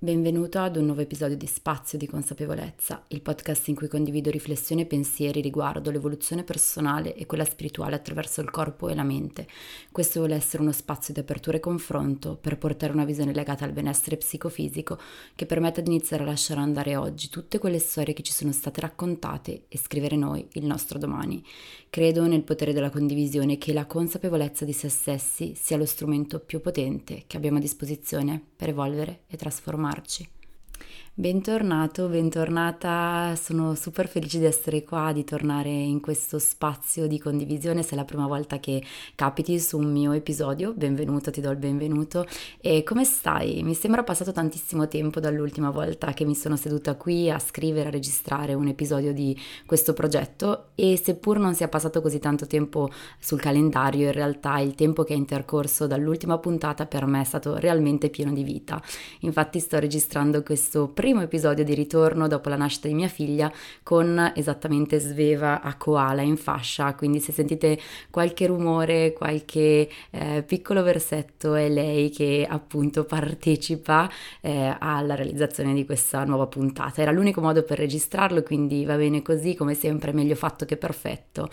Benvenuto ad un nuovo episodio di Spazio di Consapevolezza, il podcast in cui condivido riflessioni e pensieri riguardo l'evoluzione personale e quella spirituale attraverso il corpo e la mente. Questo vuole essere uno spazio di apertura e confronto per portare una visione legata al benessere psicofisico che permetta di iniziare a lasciare andare oggi tutte quelle storie che ci sono state raccontate e scrivere noi il nostro domani. Credo nel potere della condivisione e che la consapevolezza di se stessi sia lo strumento più potente che abbiamo a disposizione per evolvere e trasformare fermarci. Bentornato, bentornata, sono super felice di essere qua, di tornare in questo spazio di condivisione, se è la prima volta che capiti su un mio episodio, benvenuto, ti do il benvenuto e come stai? Mi sembra passato tantissimo tempo dall'ultima volta che mi sono seduta qui a scrivere, a registrare un episodio di questo progetto e seppur non sia passato così tanto tempo sul calendario, in realtà il tempo che è intercorso dall'ultima puntata per me è stato realmente pieno di vita. Infatti sto registrando questo primo primo episodio di ritorno dopo la nascita di mia figlia con esattamente sveva a koala in fascia, quindi se sentite qualche rumore, qualche eh, piccolo versetto è lei che appunto partecipa eh, alla realizzazione di questa nuova puntata. Era l'unico modo per registrarlo, quindi va bene così, come sempre meglio fatto che perfetto.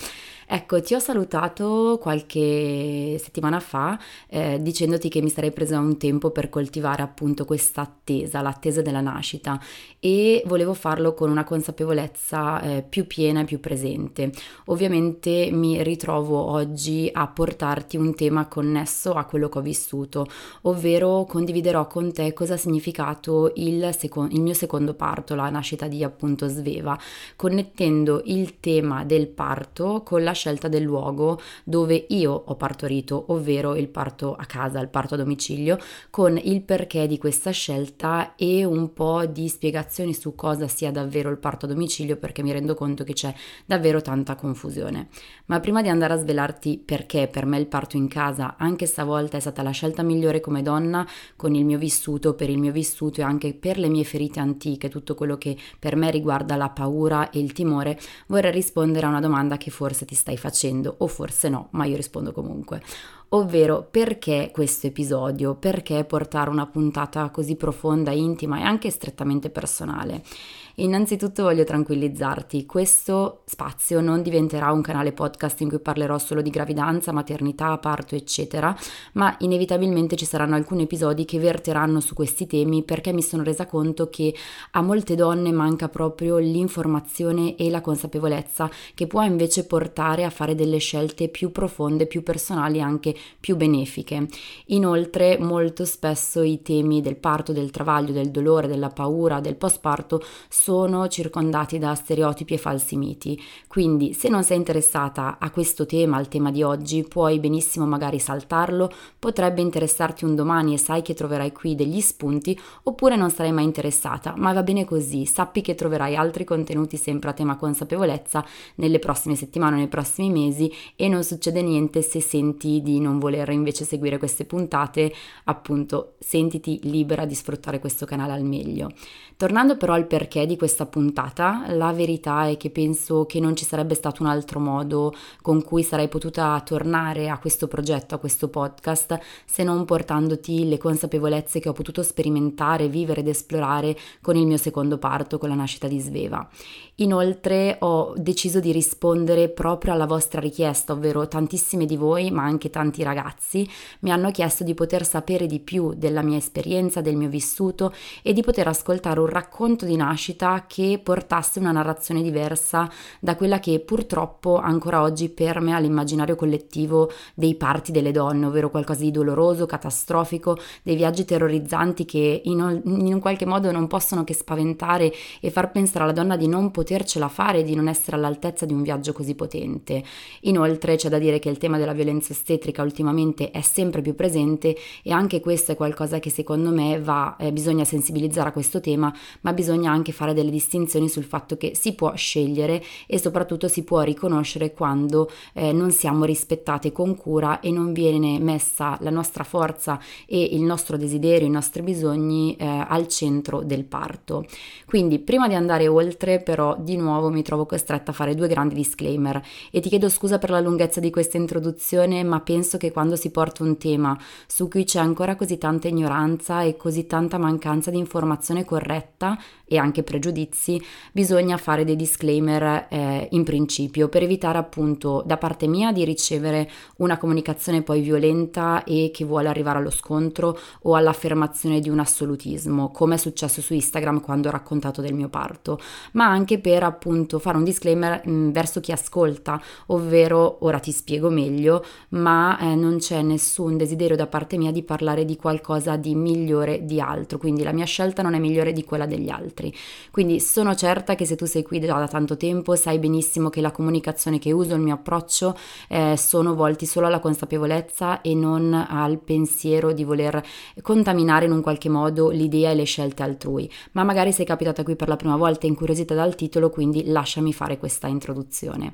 Ecco, ti ho salutato qualche settimana fa eh, dicendoti che mi sarei presa un tempo per coltivare appunto questa attesa, l'attesa della nascita e volevo farlo con una consapevolezza eh, più piena e più presente. Ovviamente mi ritrovo oggi a portarti un tema connesso a quello che ho vissuto, ovvero condividerò con te cosa ha significato il, seco- il mio secondo parto, la nascita di appunto Sveva, connettendo il tema del parto con la scelta del luogo dove io ho partorito, ovvero il parto a casa, il parto a domicilio, con il perché di questa scelta e un po' di spiegazioni su cosa sia davvero il parto a domicilio perché mi rendo conto che c'è davvero tanta confusione. Ma prima di andare a svelarti perché per me il parto in casa, anche stavolta è stata la scelta migliore come donna, con il mio vissuto, per il mio vissuto e anche per le mie ferite antiche, tutto quello che per me riguarda la paura e il timore, vorrei rispondere a una domanda che forse ti sta stai facendo o forse no, ma io rispondo comunque. Ovvero perché questo episodio? Perché portare una puntata così profonda, intima e anche strettamente personale? Innanzitutto voglio tranquillizzarti, questo spazio non diventerà un canale podcast in cui parlerò solo di gravidanza, maternità, parto, eccetera, ma inevitabilmente ci saranno alcuni episodi che verteranno su questi temi perché mi sono resa conto che a molte donne manca proprio l'informazione e la consapevolezza che può invece portare a fare delle scelte più profonde, più personali e anche più benefiche. Inoltre molto spesso i temi del parto, del travaglio, del dolore, della paura, del postparto circondati da stereotipi e falsi miti. Quindi se non sei interessata a questo tema, al tema di oggi, puoi benissimo magari saltarlo, potrebbe interessarti un domani e sai che troverai qui degli spunti, oppure non sarai mai interessata, ma va bene così, sappi che troverai altri contenuti sempre a tema consapevolezza nelle prossime settimane, nei prossimi mesi e non succede niente se senti di non voler invece seguire queste puntate, appunto sentiti libera di sfruttare questo canale al meglio. Tornando però al perché di di questa puntata. La verità è che penso che non ci sarebbe stato un altro modo con cui sarei potuta tornare a questo progetto, a questo podcast, se non portandoti le consapevolezze che ho potuto sperimentare, vivere ed esplorare con il mio secondo parto, con la nascita di Sveva. Inoltre ho deciso di rispondere proprio alla vostra richiesta, ovvero tantissime di voi, ma anche tanti ragazzi, mi hanno chiesto di poter sapere di più della mia esperienza, del mio vissuto e di poter ascoltare un racconto di nascita che portasse una narrazione diversa da quella che purtroppo ancora oggi permea l'immaginario collettivo dei parti delle donne, ovvero qualcosa di doloroso, catastrofico, dei viaggi terrorizzanti che in, in un qualche modo non possono che spaventare e far pensare alla donna di non poter potercela fare di non essere all'altezza di un viaggio così potente. Inoltre c'è da dire che il tema della violenza estetrica ultimamente è sempre più presente e anche questo è qualcosa che secondo me va, eh, bisogna sensibilizzare a questo tema, ma bisogna anche fare delle distinzioni sul fatto che si può scegliere e soprattutto si può riconoscere quando eh, non siamo rispettate con cura e non viene messa la nostra forza e il nostro desiderio, i nostri bisogni eh, al centro del parto. Quindi prima di andare oltre però di nuovo mi trovo costretta a fare due grandi disclaimer e ti chiedo scusa per la lunghezza di questa introduzione, ma penso che quando si porta un tema su cui c'è ancora così tanta ignoranza e così tanta mancanza di informazione corretta e anche pregiudizi, bisogna fare dei disclaimer eh, in principio per evitare appunto da parte mia di ricevere una comunicazione poi violenta e che vuole arrivare allo scontro o all'affermazione di un assolutismo, come è successo su Instagram quando ho raccontato del mio parto, ma anche per appunto fare un disclaimer mh, mm, verso chi ascolta, ovvero ora ti spiego meglio, ma eh, non c'è nessun desiderio da parte mia di parlare di qualcosa di migliore di altro, quindi la mia scelta non è migliore di quella degli altri. Quindi sono certa che se tu sei qui già da tanto tempo sai benissimo che la comunicazione che uso, il mio approccio eh, sono volti solo alla consapevolezza e non al pensiero di voler contaminare in un qualche modo l'idea e le scelte altrui. Ma magari sei capitata qui per la prima volta incuriosita dal titolo, quindi lasciami fare questa introduzione.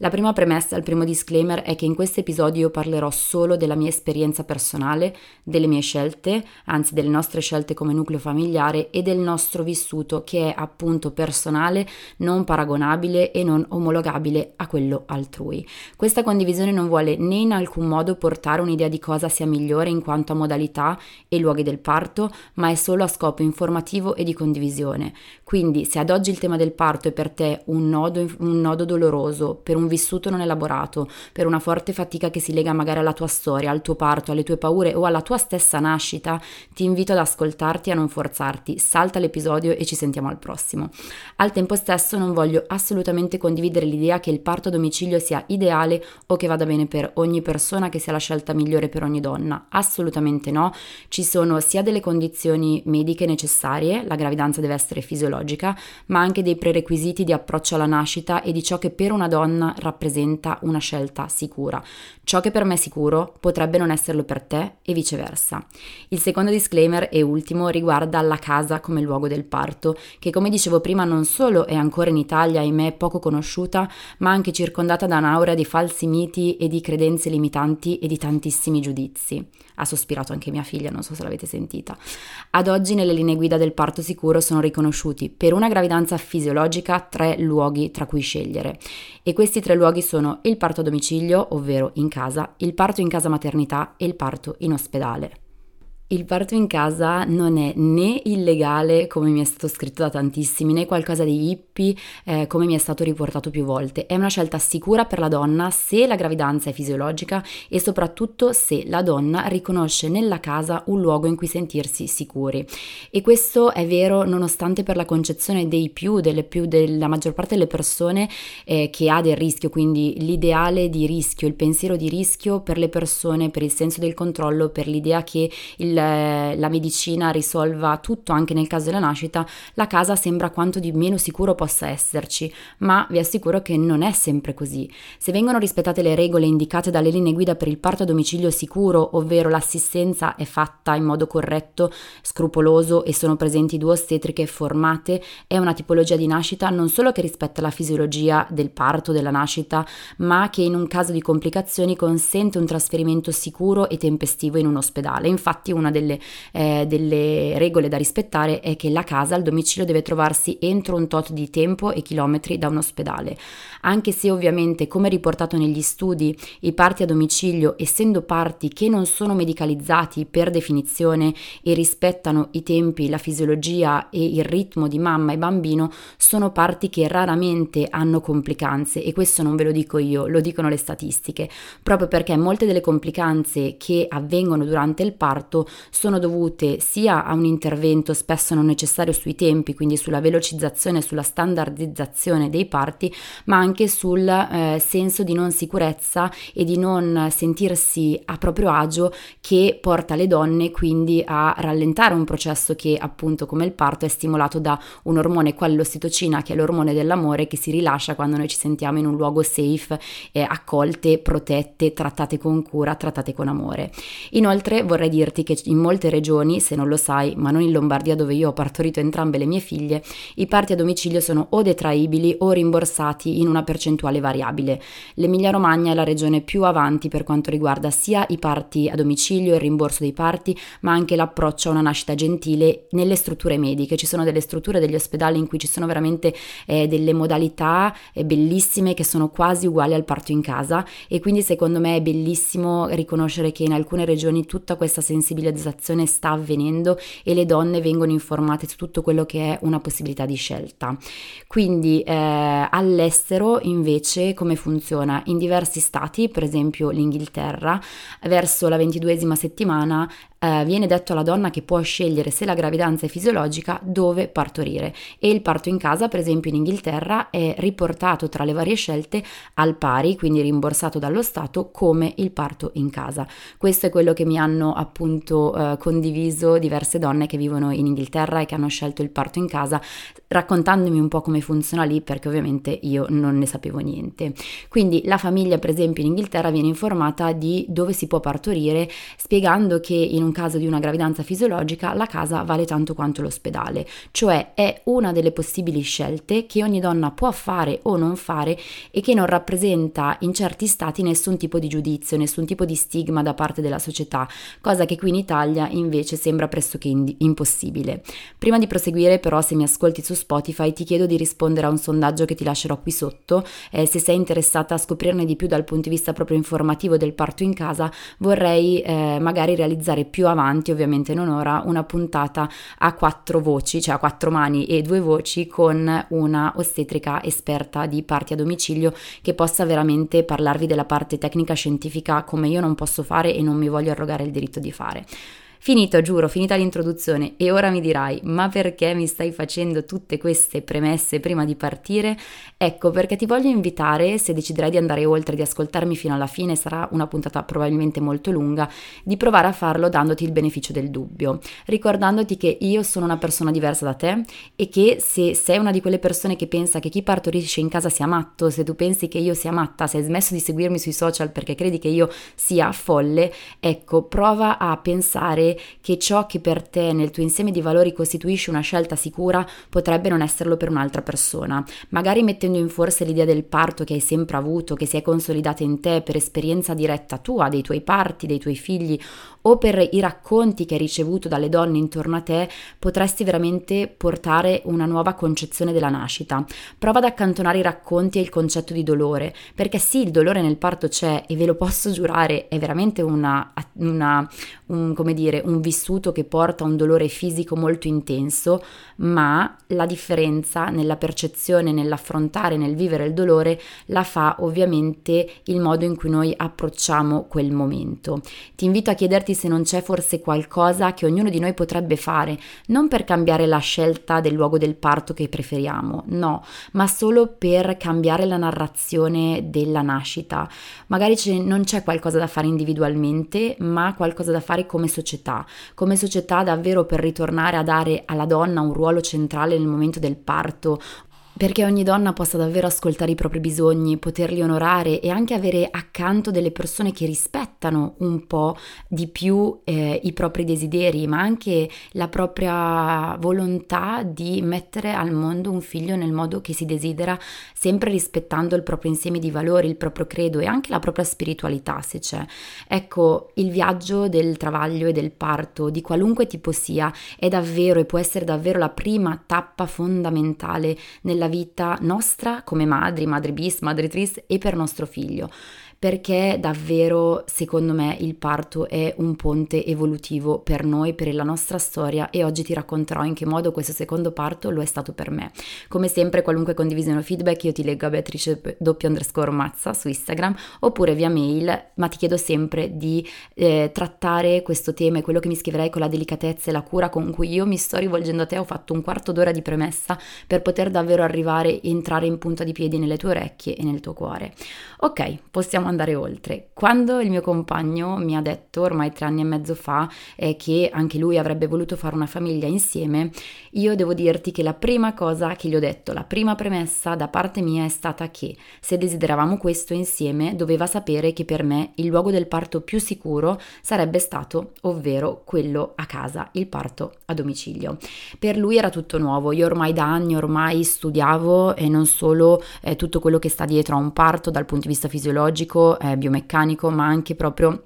La prima premessa, il primo disclaimer è che in questo episodio io parlerò solo della mia esperienza personale, delle mie scelte, anzi delle nostre scelte come nucleo familiare e del nostro vissuto che è appunto personale, non paragonabile e non omologabile a quello altrui. Questa condivisione non vuole né in alcun modo portare un'idea di cosa sia migliore in quanto a modalità e luoghi del parto, ma è solo a scopo informativo e di condivisione. Quindi se ad oggi il tema del parto è per te un nodo, un nodo doloroso, per un vissuto non elaborato, per una forte fatica che si lega magari alla tua storia, al tuo parto, alle tue paure o alla tua stessa nascita, ti invito ad ascoltarti e a non forzarti. Salta l'episodio e ci sentiamo al prossimo. Al tempo stesso non voglio assolutamente condividere l'idea che il parto a domicilio sia ideale o che vada bene per ogni persona, che sia la scelta migliore per ogni donna. Assolutamente no. Ci sono sia delle condizioni mediche necessarie, la gravidanza deve essere fisiologica, ma anche dei prerequisiti di approccio alla nascita e di ciò che per una donna rappresenta una scelta sicura. Ciò che per me è sicuro potrebbe non esserlo per te e viceversa. Il secondo disclaimer e ultimo riguarda la casa come luogo del parto, che come dicevo prima non solo è ancora in Italia, ahimè, poco conosciuta, ma anche circondata da un'aura di falsi miti e di credenze limitanti e di tantissimi giudizi. Ha sospirato anche mia figlia, non so se l'avete sentita. Ad oggi nelle linee guida del parto sicuro sono riconosciuti per una gravidanza fisiologica tre luoghi tra cui scegliere. E questi tre luoghi sono il parto a domicilio, ovvero in casa, il parto in casa maternità e il parto in ospedale. Il parto in casa non è né illegale, come mi è stato scritto da tantissimi, né qualcosa di hippie, eh, come mi è stato riportato più volte. È una scelta sicura per la donna se la gravidanza è fisiologica e soprattutto se la donna riconosce nella casa un luogo in cui sentirsi sicuri. E questo è vero nonostante per la concezione dei più, più della maggior parte delle persone eh, che ha del rischio, quindi l'ideale di rischio, il pensiero di rischio per le persone, per il senso del controllo, per l'idea che il la medicina risolva tutto anche nel caso della nascita, la casa sembra quanto di meno sicuro possa esserci, ma vi assicuro che non è sempre così. Se vengono rispettate le regole indicate dalle linee guida per il parto a domicilio sicuro, ovvero l'assistenza è fatta in modo corretto, scrupoloso e sono presenti due ostetriche formate, è una tipologia di nascita non solo che rispetta la fisiologia del parto, della nascita, ma che in un caso di complicazioni consente un trasferimento sicuro e tempestivo in un ospedale. Infatti una una delle, eh, delle regole da rispettare è che la casa, il domicilio deve trovarsi entro un tot di tempo e chilometri da un ospedale. Anche se ovviamente, come riportato negli studi, i parti a domicilio, essendo parti che non sono medicalizzati per definizione e rispettano i tempi, la fisiologia e il ritmo di mamma e bambino, sono parti che raramente hanno complicanze e questo non ve lo dico io, lo dicono le statistiche, proprio perché molte delle complicanze che avvengono durante il parto sono dovute sia a un intervento spesso non necessario sui tempi, quindi sulla velocizzazione, sulla standardizzazione dei parti, ma anche sul eh, senso di non sicurezza e di non sentirsi a proprio agio che porta le donne quindi a rallentare un processo che appunto come il parto è stimolato da un ormone quale l'ossitocina che è l'ormone dell'amore che si rilascia quando noi ci sentiamo in un luogo safe, eh, accolte, protette, trattate con cura, trattate con amore. Inoltre vorrei dirti che in molte regioni, se non lo sai, ma non in Lombardia dove io ho partorito entrambe le mie figlie, i parti a domicilio sono o detraibili o rimborsati in una percentuale variabile. L'Emilia Romagna è la regione più avanti per quanto riguarda sia i parti a domicilio, il rimborso dei parti, ma anche l'approccio a una nascita gentile nelle strutture mediche. Ci sono delle strutture, degli ospedali in cui ci sono veramente eh, delle modalità eh, bellissime che sono quasi uguali al parto in casa e quindi secondo me è bellissimo riconoscere che in alcune regioni tutta questa sensibilizzazione sta avvenendo e le donne vengono informate su tutto quello che è una possibilità di scelta. Quindi eh, all'estero invece come funziona? In diversi stati, per esempio l'Inghilterra, verso la ventiduesima settimana eh, viene detto alla donna che può scegliere se la gravidanza è fisiologica dove partorire. E il parto in casa per esempio in Inghilterra è riportato tra le varie scelte al pari quindi rimborsato dallo Stato come il parto in casa. Questo è quello che mi hanno appunto eh, condiviso diverse donne che vivono in Inghilterra e che hanno scelto il parto in casa raccontandomi un po' come funziona lì perché ovviamente io non ne sapevo niente. Quindi la famiglia per esempio in Inghilterra viene informata di dove si può partorire spiegando che in un caso di una gravidanza fisiologica la casa vale tanto quanto l'ospedale, cioè è una delle possibili scelte che ogni donna può fare o non fare e che non rappresenta in certi stati nessun tipo di giudizio, nessun tipo di stigma da parte della società, cosa che qui in Italia invece sembra pressoché in- impossibile. Prima di proseguire però se mi ascolti su Spotify ti chiedo di rispondere a un sondaggio che ti lascerò qui sotto, eh, se sei interessata a scoprirne di più dal punto di vista proprio informativo del parto in casa vorrei eh, magari realizzare più più avanti, ovviamente non ora, una puntata a quattro voci, cioè a quattro mani e due voci con una ostetrica esperta di parti a domicilio che possa veramente parlarvi della parte tecnica scientifica come io non posso fare e non mi voglio arrogare il diritto di fare. Finito, giuro, finita l'introduzione e ora mi dirai, ma perché mi stai facendo tutte queste premesse prima di partire? Ecco, perché ti voglio invitare, se deciderai di andare oltre, di ascoltarmi fino alla fine, sarà una puntata probabilmente molto lunga, di provare a farlo dandoti il beneficio del dubbio, ricordandoti che io sono una persona diversa da te e che se sei una di quelle persone che pensa che chi partorisce in casa sia matto, se tu pensi che io sia matta, se hai smesso di seguirmi sui social perché credi che io sia folle, ecco, prova a pensare che ciò che per te nel tuo insieme di valori costituisce una scelta sicura potrebbe non esserlo per un'altra persona, magari mettendo in forse l'idea del parto che hai sempre avuto, che si è consolidata in te per esperienza diretta tua, dei tuoi parti, dei tuoi figli o per i racconti che hai ricevuto dalle donne intorno a te, potresti veramente portare una nuova concezione della nascita. Prova ad accantonare i racconti e il concetto di dolore, perché sì, il dolore nel parto c'è e ve lo posso giurare, è veramente una, una un, come dire, un vissuto che porta a un dolore fisico molto intenso, ma la differenza nella percezione, nell'affrontare, nel vivere il dolore la fa ovviamente il modo in cui noi approcciamo quel momento. Ti invito a chiederti se non c'è forse qualcosa che ognuno di noi potrebbe fare, non per cambiare la scelta del luogo del parto che preferiamo, no, ma solo per cambiare la narrazione della nascita. Magari non c'è qualcosa da fare individualmente, ma qualcosa da fare come società, come società davvero per ritornare a dare alla donna un ruolo centrale nel momento del parto, perché ogni donna possa davvero ascoltare i propri bisogni, poterli onorare e anche avere accanto delle persone che rispettano un po' di più eh, i propri desideri, ma anche la propria volontà di mettere al mondo un figlio nel modo che si desidera, sempre rispettando il proprio insieme di valori, il proprio credo e anche la propria spiritualità, se c'è. Ecco, il viaggio del travaglio e del parto, di qualunque tipo sia, è davvero e può essere davvero la prima tappa fondamentale nella vita nostra come madri, madri bis, madri tris e per nostro figlio perché davvero secondo me il parto è un ponte evolutivo per noi, per la nostra storia e oggi ti racconterò in che modo questo secondo parto lo è stato per me. Come sempre qualunque condivisione o feedback io ti leggo a Beatrice doppio underscore mazza su Instagram oppure via mail, ma ti chiedo sempre di eh, trattare questo tema e quello che mi scriverai con la delicatezza e la cura con cui io mi sto rivolgendo a te, ho fatto un quarto d'ora di premessa per poter davvero arrivare e entrare in punta di piedi nelle tue orecchie e nel tuo cuore. Ok, possiamo andare oltre. Quando il mio compagno mi ha detto ormai tre anni e mezzo fa eh, che anche lui avrebbe voluto fare una famiglia insieme, io devo dirti che la prima cosa che gli ho detto, la prima premessa da parte mia è stata che se desideravamo questo insieme doveva sapere che per me il luogo del parto più sicuro sarebbe stato, ovvero quello a casa, il parto a domicilio. Per lui era tutto nuovo, io ormai da anni ormai studiavo e non solo eh, tutto quello che sta dietro a un parto dal punto di vista fisiologico, eh, biomeccanico, ma anche proprio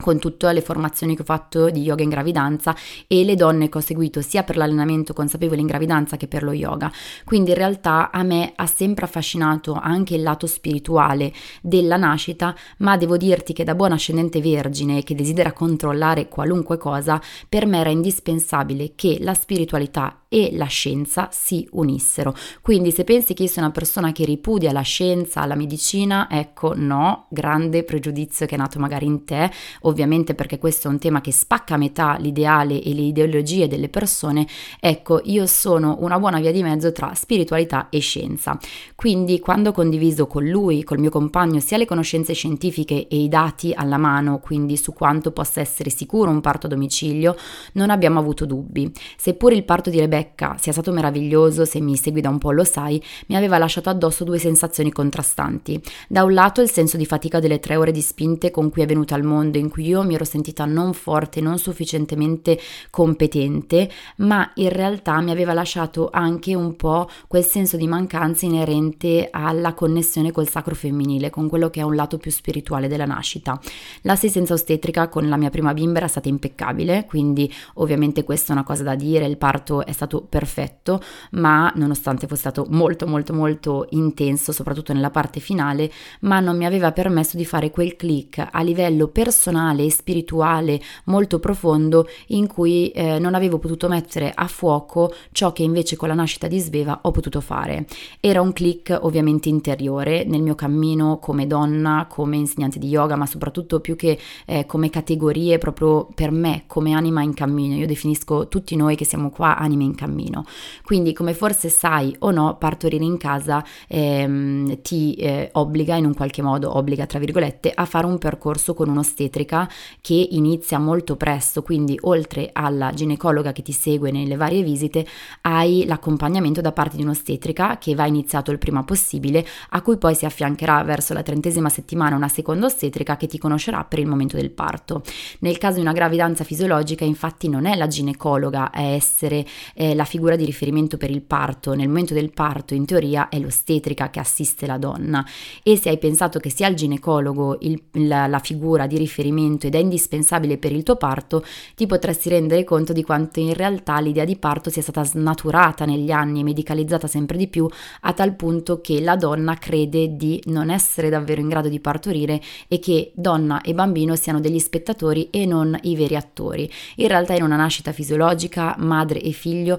con tutte le formazioni che ho fatto di yoga in gravidanza e le donne che ho seguito sia per l'allenamento consapevole in gravidanza che per lo yoga. Quindi in realtà a me ha sempre affascinato anche il lato spirituale della nascita, ma devo dirti che da buona ascendente vergine che desidera controllare qualunque cosa, per me era indispensabile che la spiritualità e la scienza si unissero. Quindi se pensi che io sia una persona che ripudia la scienza, la medicina, ecco no, grande pregiudizio che è nato magari in te, ovviamente perché questo è un tema che spacca a metà l'ideale e le ideologie delle persone, ecco io sono una buona via di mezzo tra spiritualità e scienza. Quindi quando ho condiviso con lui, col mio compagno, sia le conoscenze scientifiche e i dati alla mano, quindi su quanto possa essere sicuro un parto a domicilio, non abbiamo avuto dubbi. Seppur il parto di Rebecca Rebecca sia stato meraviglioso, se mi segui da un po' lo sai, mi aveva lasciato addosso due sensazioni contrastanti. Da un lato il senso di fatica delle tre ore di spinte con cui è venuta al mondo, in cui io mi ero sentita non forte, non sufficientemente competente, ma in realtà mi aveva lasciato anche un po' quel senso di mancanza inerente alla connessione col sacro femminile, con quello che è un lato più spirituale della nascita. L'assistenza ostetrica con la mia prima bimba era stata impeccabile, quindi ovviamente questa è una cosa da dire, il parto è stato stato perfetto, ma nonostante fosse stato molto molto molto intenso, soprattutto nella parte finale, ma non mi aveva permesso di fare quel click a livello personale e spirituale molto profondo in cui eh, non avevo potuto mettere a fuoco ciò che invece con la nascita di Sveva ho potuto fare. Era un click ovviamente interiore nel mio cammino come donna, come insegnante di yoga, ma soprattutto più che eh, come categorie proprio per me come anima in cammino. Io definisco tutti noi che siamo qua anime in cammino. Quindi, come forse sai o no, partorire in casa ehm, ti eh, obbliga in un qualche modo, obbliga tra virgolette, a fare un percorso con un'ostetrica che inizia molto presto, quindi oltre alla ginecologa che ti segue nelle varie visite, hai l'accompagnamento da parte di un'ostetrica che va iniziato il prima possibile, a cui poi si affiancherà verso la trentesima settimana una seconda ostetrica che ti conoscerà per il momento del parto. Nel caso di una gravidanza fisiologica, infatti, non è la ginecologa a essere eh, la figura di riferimento per il parto. Nel momento del parto, in teoria, è l'ostetrica che assiste la donna. E se hai pensato che sia il ginecologo il, la, la figura di riferimento ed è indispensabile per il tuo parto, ti potresti rendere conto di quanto in realtà l'idea di parto sia stata snaturata negli anni e medicalizzata sempre di più, a tal punto che la donna crede di non essere davvero in grado di partorire e che donna e bambino siano degli spettatori e non i veri attori. In realtà in una nascita fisiologica, madre e figlio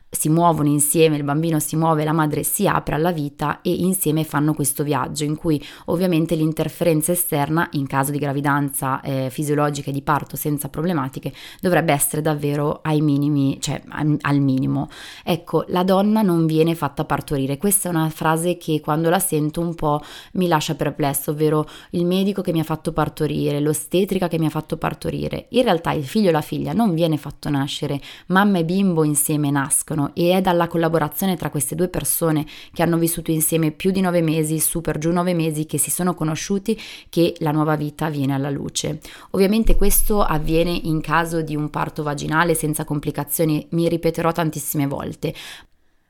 si muovono insieme, il bambino si muove, la madre si apre alla vita e insieme fanno questo viaggio in cui ovviamente l'interferenza esterna in caso di gravidanza eh, fisiologica e di parto senza problematiche dovrebbe essere davvero ai minimi, cioè al minimo. Ecco, la donna non viene fatta partorire. Questa è una frase che quando la sento un po' mi lascia perplesso, ovvero il medico che mi ha fatto partorire, l'ostetrica che mi ha fatto partorire. In realtà il figlio o la figlia non viene fatto nascere, mamma e bimbo insieme nascono funzionano e è dalla collaborazione tra queste due persone che hanno vissuto insieme più di nove mesi, su per giù nove mesi, che si sono conosciuti, che la nuova vita viene alla luce. Ovviamente questo avviene in caso di un parto vaginale senza complicazioni, mi ripeterò tantissime volte,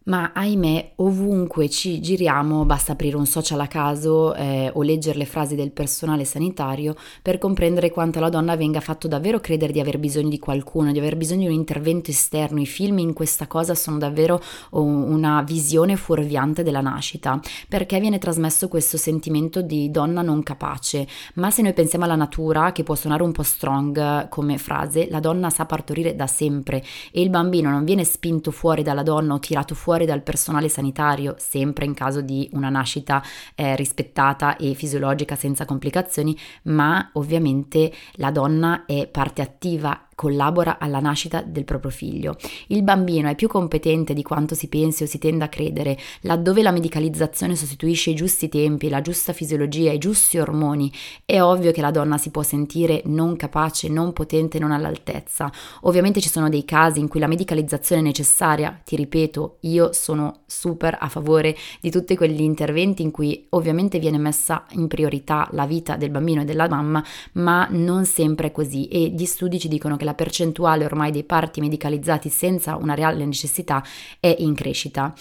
ma ahimè, ovunque ci giriamo, basta aprire un social a caso eh, o leggere le frasi del personale sanitario per comprendere quanto la donna venga fatto davvero credere di aver bisogno di qualcuno, di aver bisogno di un intervento esterno. I film in questa cosa sono davvero una visione fuorviante della nascita, perché viene trasmesso questo sentimento di donna non capace. Ma se noi pensiamo alla natura, che può suonare un po' strong come frase, la donna sa partorire da sempre e il bambino non viene spinto fuori dalla donna o tirato fuori fuori dal personale sanitario, sempre in caso di una nascita eh, rispettata e fisiologica senza complicazioni, ma ovviamente la donna è parte attiva collabora alla nascita del proprio figlio. Il bambino è più competente di quanto si pensi o si tenda a credere, laddove la medicalizzazione sostituisce i giusti tempi, la giusta fisiologia, i giusti ormoni, è ovvio che la donna si può sentire non capace, non potente, non all'altezza. Ovviamente ci sono dei casi in cui la medicalizzazione è necessaria, ti ripeto, io sono super a favore di tutti quegli interventi in cui ovviamente viene messa in priorità la vita del bambino e della mamma, ma non sempre è così e gli studi ci dicono che la percentuale ormai dei parti medicalizzati senza una reale necessità è in crescita.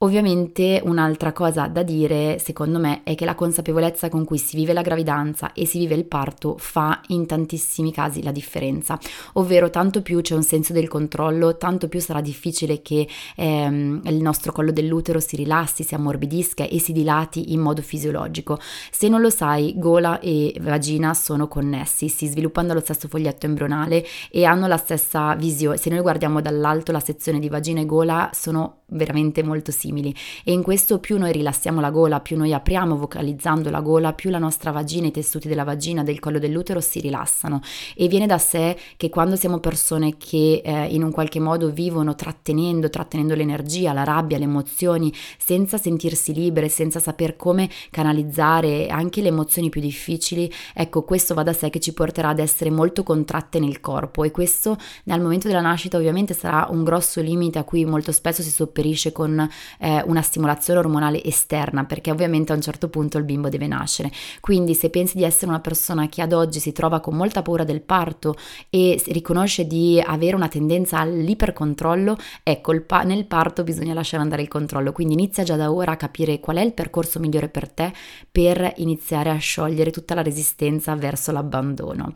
Ovviamente un'altra cosa da dire, secondo me, è che la consapevolezza con cui si vive la gravidanza e si vive il parto fa in tantissimi casi la differenza, ovvero tanto più c'è un senso del controllo, tanto più sarà difficile che ehm, il nostro collo dell'utero si rilassi, si ammorbidisca e si dilati in modo fisiologico. Se non lo sai, gola e vagina sono connessi, si sviluppano dallo stesso foglietto embrionale e hanno la stessa visione. Se noi guardiamo dall'alto la sezione di vagina e gola sono veramente molto simili e in questo più noi rilassiamo la gola, più noi apriamo vocalizzando la gola, più la nostra vagina, i tessuti della vagina, del collo dell'utero si rilassano. E viene da sé che quando siamo persone che eh, in un qualche modo vivono trattenendo, trattenendo l'energia, la rabbia, le emozioni, senza sentirsi libere, senza saper come canalizzare anche le emozioni più difficili, ecco questo va da sé che ci porterà ad essere molto contratte nel corpo. E questo nel momento della nascita ovviamente sarà un grosso limite a cui molto spesso si sopperisce con eh, una stimolazione ormonale esterna, perché ovviamente a un certo punto il bimbo deve nascere. Quindi se pensi di essere una persona che ad oggi si trova con molta paura del parto e riconosce di avere una tendenza all'ipercontrollo, ecco, pa- nel parto bisogna lasciare andare il controllo, quindi inizia già da ora a capire qual è il percorso migliore per te per iniziare a sciogliere tutta la resistenza verso l'abbandono.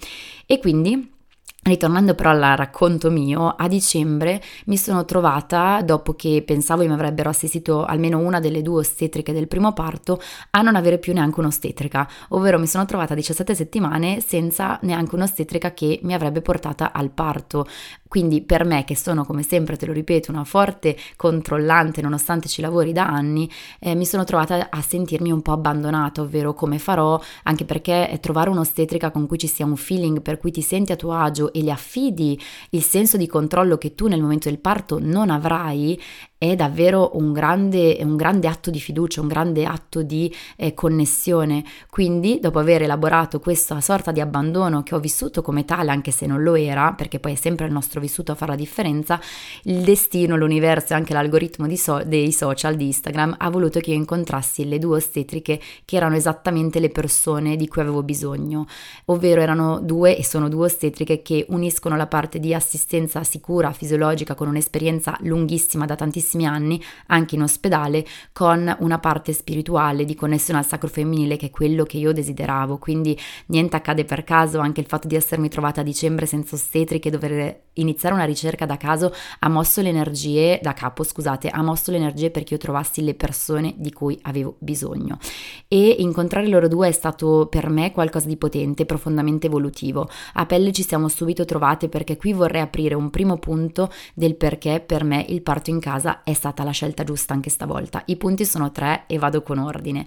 E quindi Ritornando però al racconto mio, a dicembre mi sono trovata, dopo che pensavo mi avrebbero assistito almeno una delle due ostetriche del primo parto, a non avere più neanche un'ostetrica, ovvero mi sono trovata 17 settimane senza neanche un'ostetrica che mi avrebbe portata al parto. Quindi per me, che sono come sempre, te lo ripeto, una forte controllante nonostante ci lavori da anni, eh, mi sono trovata a sentirmi un po' abbandonata, ovvero come farò, anche perché trovare un'ostetrica con cui ci sia un feeling per cui ti senti a tuo agio e le affidi il senso di controllo che tu nel momento del parto non avrai è davvero un grande, un grande, atto di fiducia, un grande atto di eh, connessione. Quindi, dopo aver elaborato questa sorta di abbandono che ho vissuto come tale, anche se non lo era, perché poi è sempre il nostro vissuto a fare la differenza, il destino, l'universo e anche l'algoritmo so- dei social di Instagram ha voluto che io incontrassi le due ostetriche che erano esattamente le persone di cui avevo bisogno, ovvero erano due e sono due ostetriche che uniscono la parte di assistenza sicura, fisiologica, con un'esperienza lunghissima da tantissimi tantissimi anni anche in ospedale con una parte spirituale di connessione al sacro femminile che è quello che io desideravo. Quindi niente accade per caso anche il fatto di essermi trovata a dicembre senza ostetriche e dover iniziare una ricerca da caso ha mosso le energie da capo scusate ha mosso le energie perché io trovassi le persone di cui avevo bisogno. E incontrare loro due è stato per me qualcosa di potente profondamente evolutivo. A pelle ci siamo subito trovate perché qui vorrei aprire un primo punto del perché per me il parto in casa è stata la scelta giusta anche stavolta. I punti sono tre e vado con ordine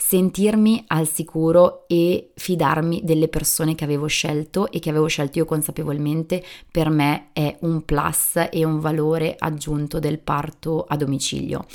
sentirmi al sicuro e fidarmi delle persone che avevo scelto e che avevo scelto io consapevolmente per me è un plus e un valore aggiunto del parto a domicilio.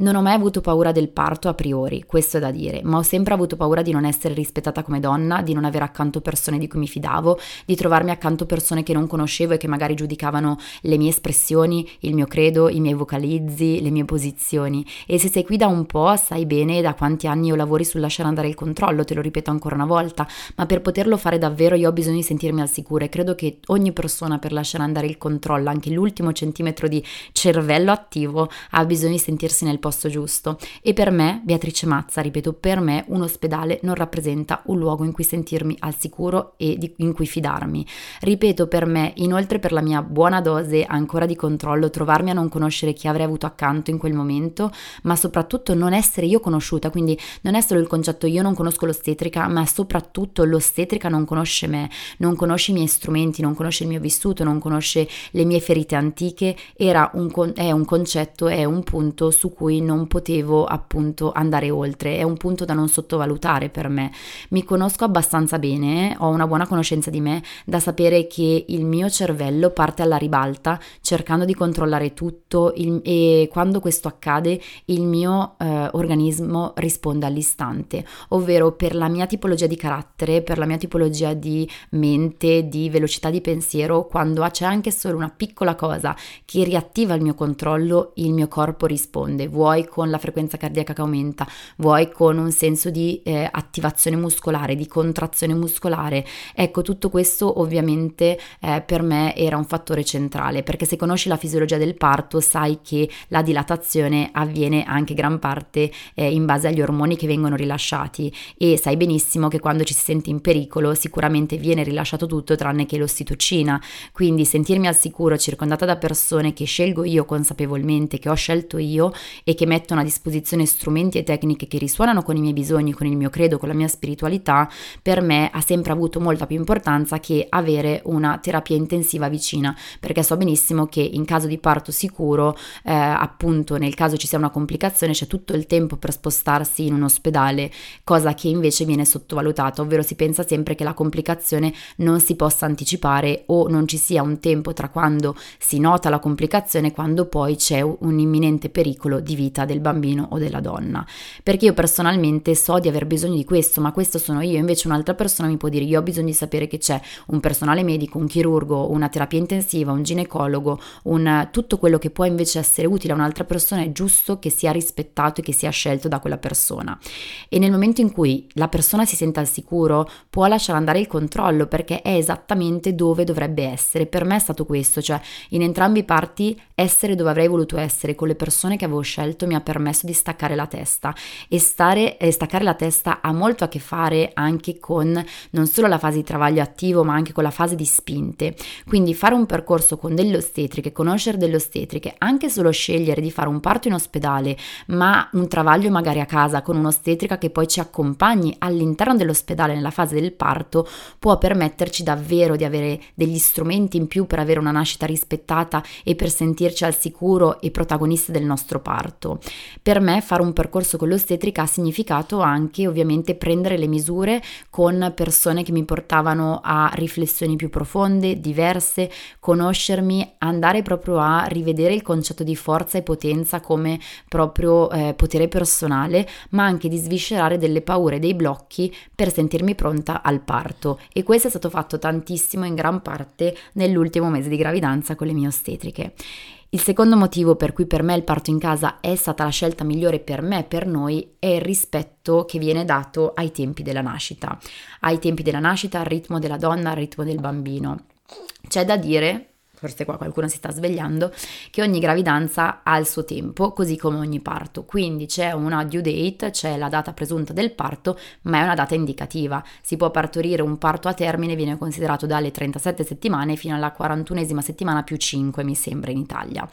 Non ho mai avuto paura del parto a priori, questo è da dire, ma ho sempre avuto paura di non essere rispettata come donna, di non avere accanto persone di cui mi fidavo, di trovarmi accanto persone che non conoscevo e che magari giudicavano le mie espressioni, il mio credo, i miei vocalizzi, le mie posizioni. E se sei qui da un po' sai bene da quanti anni io lavori sul lasciare andare il controllo, te lo ripeto ancora una volta, ma per poterlo fare davvero io ho bisogno di sentirmi al sicuro e credo che ogni persona per lasciare andare il controllo, anche l'ultimo centimetro di cervello attivo, ha bisogno di sentirsi nel posto giusto. E per me, Beatrice Mazza, ripeto, per me un ospedale non rappresenta un luogo in cui sentirmi al sicuro e di, in cui fidarmi. Ripeto, per me, inoltre per la mia buona dose ancora di controllo, trovarmi a non conoscere chi avrei avuto accanto in quel momento, ma soprattutto non essere io conosciuta, quindi non è solo il concetto io non conosco l'ostetrica, ma soprattutto l'ostetrica non conosce me, non conosce i miei strumenti, non conosce il mio vissuto, non conosce le mie ferite antiche, era un, è un concetto, è un punto su cui non potevo appunto andare oltre, è un punto da non sottovalutare per me. Mi conosco abbastanza bene, ho una buona conoscenza di me da sapere che il mio cervello parte alla ribalta cercando di controllare tutto il, e quando questo accade il mio eh, organismo risponde all'istante, ovvero per la mia tipologia di carattere, per la mia tipologia di mente, di velocità di pensiero, quando c'è anche solo una piccola cosa che riattiva il mio controllo, il mio corpo risponde, vuoi con la frequenza cardiaca che aumenta, vuoi con un senso di eh, attivazione muscolare, di contrazione muscolare. Ecco, tutto questo ovviamente eh, per me era un fattore centrale, perché se conosci la fisiologia del parto sai che la dilatazione avviene anche gran parte eh, in base agli ormoni che vengono rilasciati e sai benissimo che quando ci si sente in pericolo sicuramente viene rilasciato tutto tranne che l'ossitocina, quindi sentirmi al sicuro circondata da persone che scelgo io consapevolmente, che ho scelto io e che mettono a disposizione strumenti e tecniche che risuonano con i miei bisogni, con il mio credo, con la mia spiritualità, per me ha sempre avuto molta più importanza che avere una terapia intensiva vicina, perché so benissimo che in caso di parto sicuro, eh, appunto nel caso ci sia una complicazione, c'è tutto il tempo per spostarsi in un ospedale, cosa che invece viene sottovalutata, ovvero si pensa sempre che la complicazione non si possa anticipare o non ci sia un tempo tra quando si nota la complicazione e quando poi c'è un imminente pericolo di vita del bambino o della donna. Perché io personalmente so di aver bisogno di questo, ma questo sono io, invece un'altra persona mi può dire io ho bisogno di sapere che c'è un personale medico, un chirurgo, una terapia intensiva, un ginecologo, un, tutto quello che può invece essere utile a un'altra persona è giusto che sia rispettato e che sia scelto da quella persona. E nel momento in cui la persona si sente al sicuro può lasciare andare il controllo perché è esattamente dove dovrebbe essere. Per me è stato questo, cioè in entrambi i parti essere dove avrei voluto essere con le persone che avevo scelto mi ha permesso di staccare la testa e stare, eh, staccare la testa ha molto a che fare anche con non solo la fase di travaglio attivo ma anche con la fase di spinte. Quindi fare un percorso con delle ostetriche, conoscere delle ostetriche, anche solo scegliere di fare un parto in ospedale ma un travaglio magari a casa con un'ostetrica che poi ci accompagni all'interno dell'ospedale nella fase del parto può permetterci davvero di avere degli strumenti in più per avere una nascita rispettata e per sentirci al sicuro e protagoniste del nostro parto. Per me fare un percorso con l'ostetrica ha significato anche ovviamente prendere le misure con persone che mi portavano a riflessioni più profonde, diverse, conoscermi, andare proprio a rivedere il concetto di forza e potenza come proprio eh, potere personale, ma anche di sviscerare delle paure, dei blocchi per sentirmi pronta al parto. E questo è stato fatto tantissimo in gran parte nell'ultimo mese di gravidanza con le mie ostetriche. Il secondo motivo per cui per me il parto in casa è stata la scelta migliore per me, per noi, è il rispetto che viene dato ai tempi della nascita, ai tempi della nascita, al ritmo della donna, al ritmo del bambino. C'è da dire, forse qua qualcuno si sta svegliando, che ogni gravidanza ha il suo tempo, così come ogni parto. Quindi c'è una due date, c'è la data presunta del parto, ma è una data indicativa. Si può partorire un parto a termine, viene considerato dalle 37 settimane fino alla 41esima settimana più 5, mi sembra, in Italia.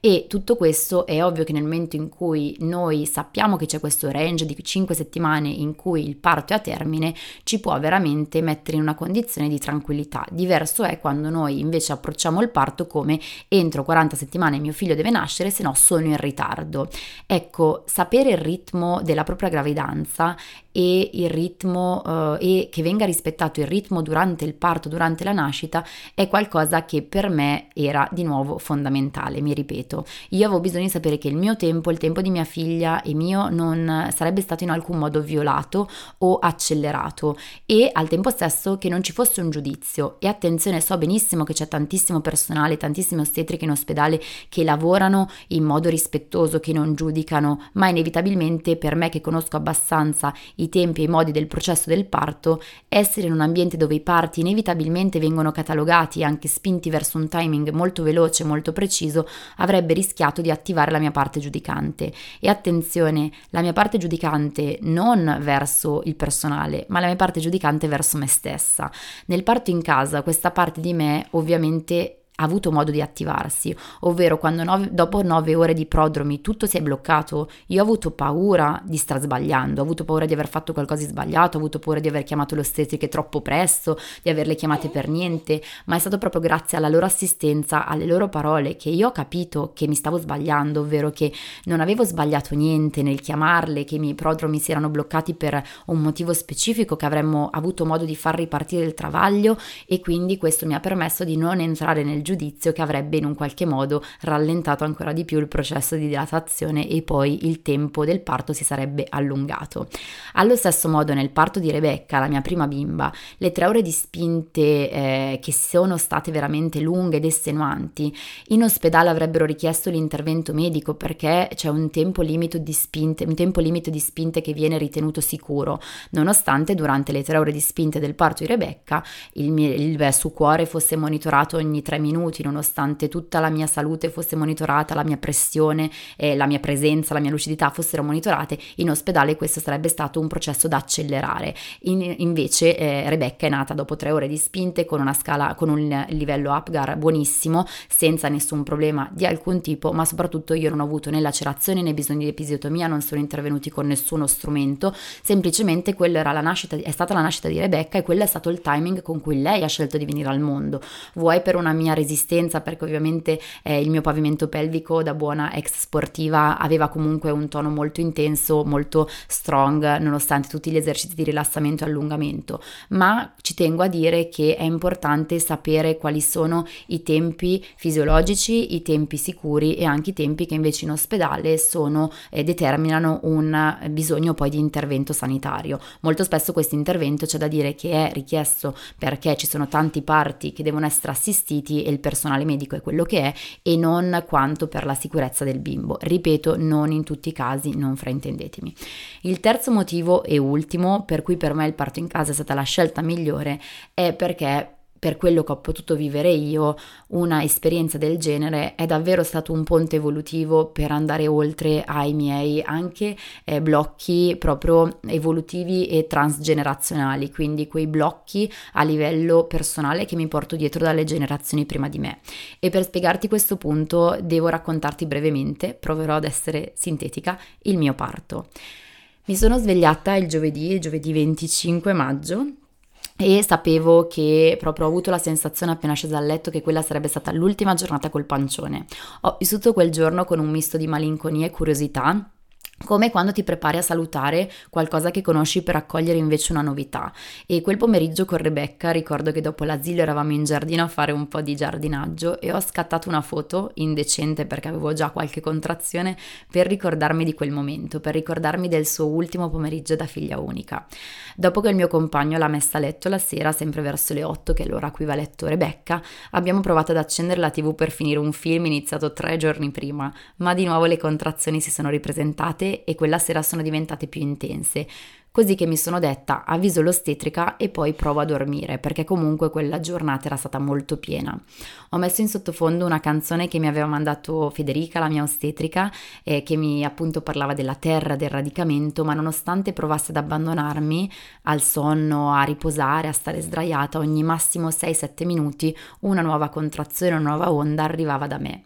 E tutto questo è ovvio che nel momento in cui noi sappiamo che c'è questo range di 5 settimane in cui il parto è a termine, ci può veramente mettere in una condizione di tranquillità. Diverso è quando noi invece approcciamo il il parto come entro 40 settimane mio figlio deve nascere, se no sono in ritardo. Ecco, sapere il ritmo della propria gravidanza e il ritmo eh, e che venga rispettato il ritmo durante il parto, durante la nascita, è qualcosa che per me era di nuovo fondamentale, mi ripeto. Io avevo bisogno di sapere che il mio tempo, il tempo di mia figlia e mio non sarebbe stato in alcun modo violato o accelerato e al tempo stesso che non ci fosse un giudizio. E attenzione, so benissimo che c'è tantissimo personale, tantissime ostetriche in ospedale che lavorano in modo rispettoso, che non giudicano, ma inevitabilmente per me che conosco abbastanza i tempi e i modi del processo del parto, essere in un ambiente dove i parti inevitabilmente vengono catalogati e anche spinti verso un timing molto veloce, molto preciso, avrebbe rischiato di attivare la mia parte giudicante. E attenzione, la mia parte giudicante non verso il personale, ma la mia parte giudicante verso me stessa. Nel parto in casa, questa parte di me ovviamente avuto modo di attivarsi, ovvero quando nove, dopo nove ore di prodromi tutto si è bloccato, io ho avuto paura di star sbagliando, ho avuto paura di aver fatto qualcosa di sbagliato, ho avuto paura di aver chiamato le ostetriche troppo presto, di averle chiamate per niente, ma è stato proprio grazie alla loro assistenza, alle loro parole che io ho capito che mi stavo sbagliando, ovvero che non avevo sbagliato niente nel chiamarle, che i miei prodromi si erano bloccati per un motivo specifico, che avremmo avuto modo di far ripartire il travaglio e quindi questo mi ha permesso di non entrare nel giudizio che avrebbe in un qualche modo rallentato ancora di più il processo di dilatazione e poi il tempo del parto si sarebbe allungato. Allo stesso modo nel parto di Rebecca, la mia prima bimba, le tre ore di spinte eh, che sono state veramente lunghe ed estenuanti, in ospedale avrebbero richiesto l'intervento medico perché c'è un tempo limite di spinte, un tempo limite di spinte che viene ritenuto sicuro, nonostante durante le tre ore di spinte del parto di Rebecca il, mio, il suo cuore fosse monitorato ogni tre minuti, nonostante tutta la mia salute fosse monitorata, la mia pressione, eh, la mia presenza, la mia lucidità fossero monitorate, in ospedale questo sarebbe stato un processo da accelerare. In, invece eh, Rebecca è nata dopo tre ore di spinte con una scala, con un livello Apgar buonissimo, senza nessun problema di alcun tipo, ma soprattutto io non ho avuto né lacerazioni né bisogno di episiotomia, non sono intervenuti con nessuno strumento, semplicemente quella era la nascita, è stata la nascita di Rebecca e quello è stato il timing con cui lei ha scelto di venire al mondo. Vuoi per una mia resistenza, perché ovviamente eh, il mio pavimento pelvico da buona ex sportiva aveva comunque un tono molto intenso, molto strong, nonostante tutti gli esercizi di rilassamento e allungamento, ma ci tengo a dire che è importante sapere quali sono i tempi fisiologici, i tempi sicuri e anche i tempi che invece in ospedale sono, eh, determinano un bisogno poi di intervento sanitario. Molto spesso questo intervento c'è da dire che è richiesto perché ci sono tanti parti che devono essere assistiti e il personale medico è quello che è e non quanto per la sicurezza del bimbo. Ripeto, non in tutti i casi, non fraintendetemi. Il terzo motivo e ultimo per cui per me il parto in casa è stata la scelta migliore è perché per quello che ho potuto vivere io, una esperienza del genere è davvero stato un ponte evolutivo per andare oltre ai miei anche eh, blocchi proprio evolutivi e transgenerazionali, quindi quei blocchi a livello personale che mi porto dietro dalle generazioni prima di me. E per spiegarti questo punto devo raccontarti brevemente, proverò ad essere sintetica, il mio parto. Mi sono svegliata il giovedì, giovedì 25 maggio, e sapevo che proprio ho avuto la sensazione appena scesa dal letto che quella sarebbe stata l'ultima giornata col pancione. Ho vissuto quel giorno con un misto di malinconia e curiosità come quando ti prepari a salutare qualcosa che conosci per accogliere invece una novità. E quel pomeriggio con Rebecca ricordo che dopo l'asilo eravamo in giardino a fare un po' di giardinaggio e ho scattato una foto indecente perché avevo già qualche contrazione per ricordarmi di quel momento, per ricordarmi del suo ultimo pomeriggio da figlia unica. Dopo che il mio compagno l'ha messa a letto la sera, sempre verso le 8, che è l'ora a cui va letto Rebecca, abbiamo provato ad accendere la tv per finire un film iniziato tre giorni prima, ma di nuovo le contrazioni si sono ripresentate e quella sera sono diventate più intense. Così che mi sono detta avviso l'ostetrica e poi provo a dormire perché comunque quella giornata era stata molto piena. Ho messo in sottofondo una canzone che mi aveva mandato Federica, la mia ostetrica, eh, che mi appunto parlava della terra, del radicamento, ma nonostante provasse ad abbandonarmi al sonno, a riposare, a stare sdraiata, ogni massimo 6-7 minuti una nuova contrazione, una nuova onda arrivava da me.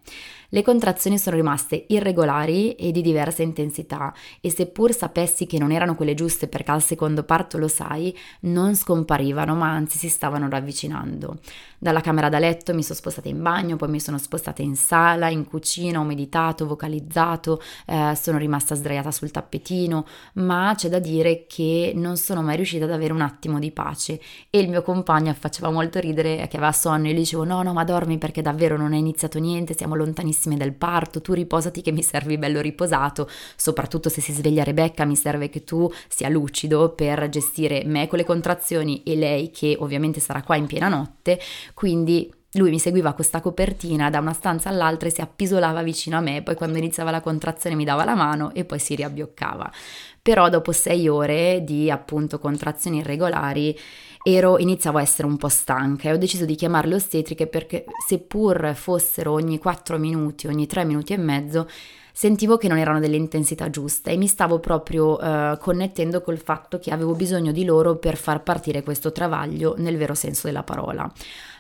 Le contrazioni sono rimaste irregolari e di diversa intensità e seppur sapessi che non erano quelle giuste perché al secondo parto lo sai, non scomparivano ma anzi si stavano ravvicinando. Dalla camera da letto mi sono spostata in bagno, poi mi sono spostata in sala, in cucina, ho meditato, vocalizzato, eh, sono rimasta sdraiata sul tappetino, ma c'è da dire che non sono mai riuscita ad avere un attimo di pace e il mio compagno faceva molto ridere che aveva sonno e gli dicevo no no ma dormi perché davvero non è iniziato niente, siamo lontanissimi bellissime del parto, tu riposati che mi servi bello riposato, soprattutto se si sveglia Rebecca mi serve che tu sia lucido per gestire me con le contrazioni e lei che ovviamente sarà qua in piena notte, quindi lui mi seguiva questa copertina da una stanza all'altra e si appisolava vicino a me, poi quando iniziava la contrazione mi dava la mano e poi si riabbioccava. Però dopo sei ore di appunto contrazioni irregolari ero, iniziavo a essere un po' stanca e ho deciso di chiamarle ostetriche perché seppur fossero ogni 4 minuti, ogni 3 minuti e mezzo, sentivo che non erano delle intensità giuste e mi stavo proprio uh, connettendo col fatto che avevo bisogno di loro per far partire questo travaglio nel vero senso della parola.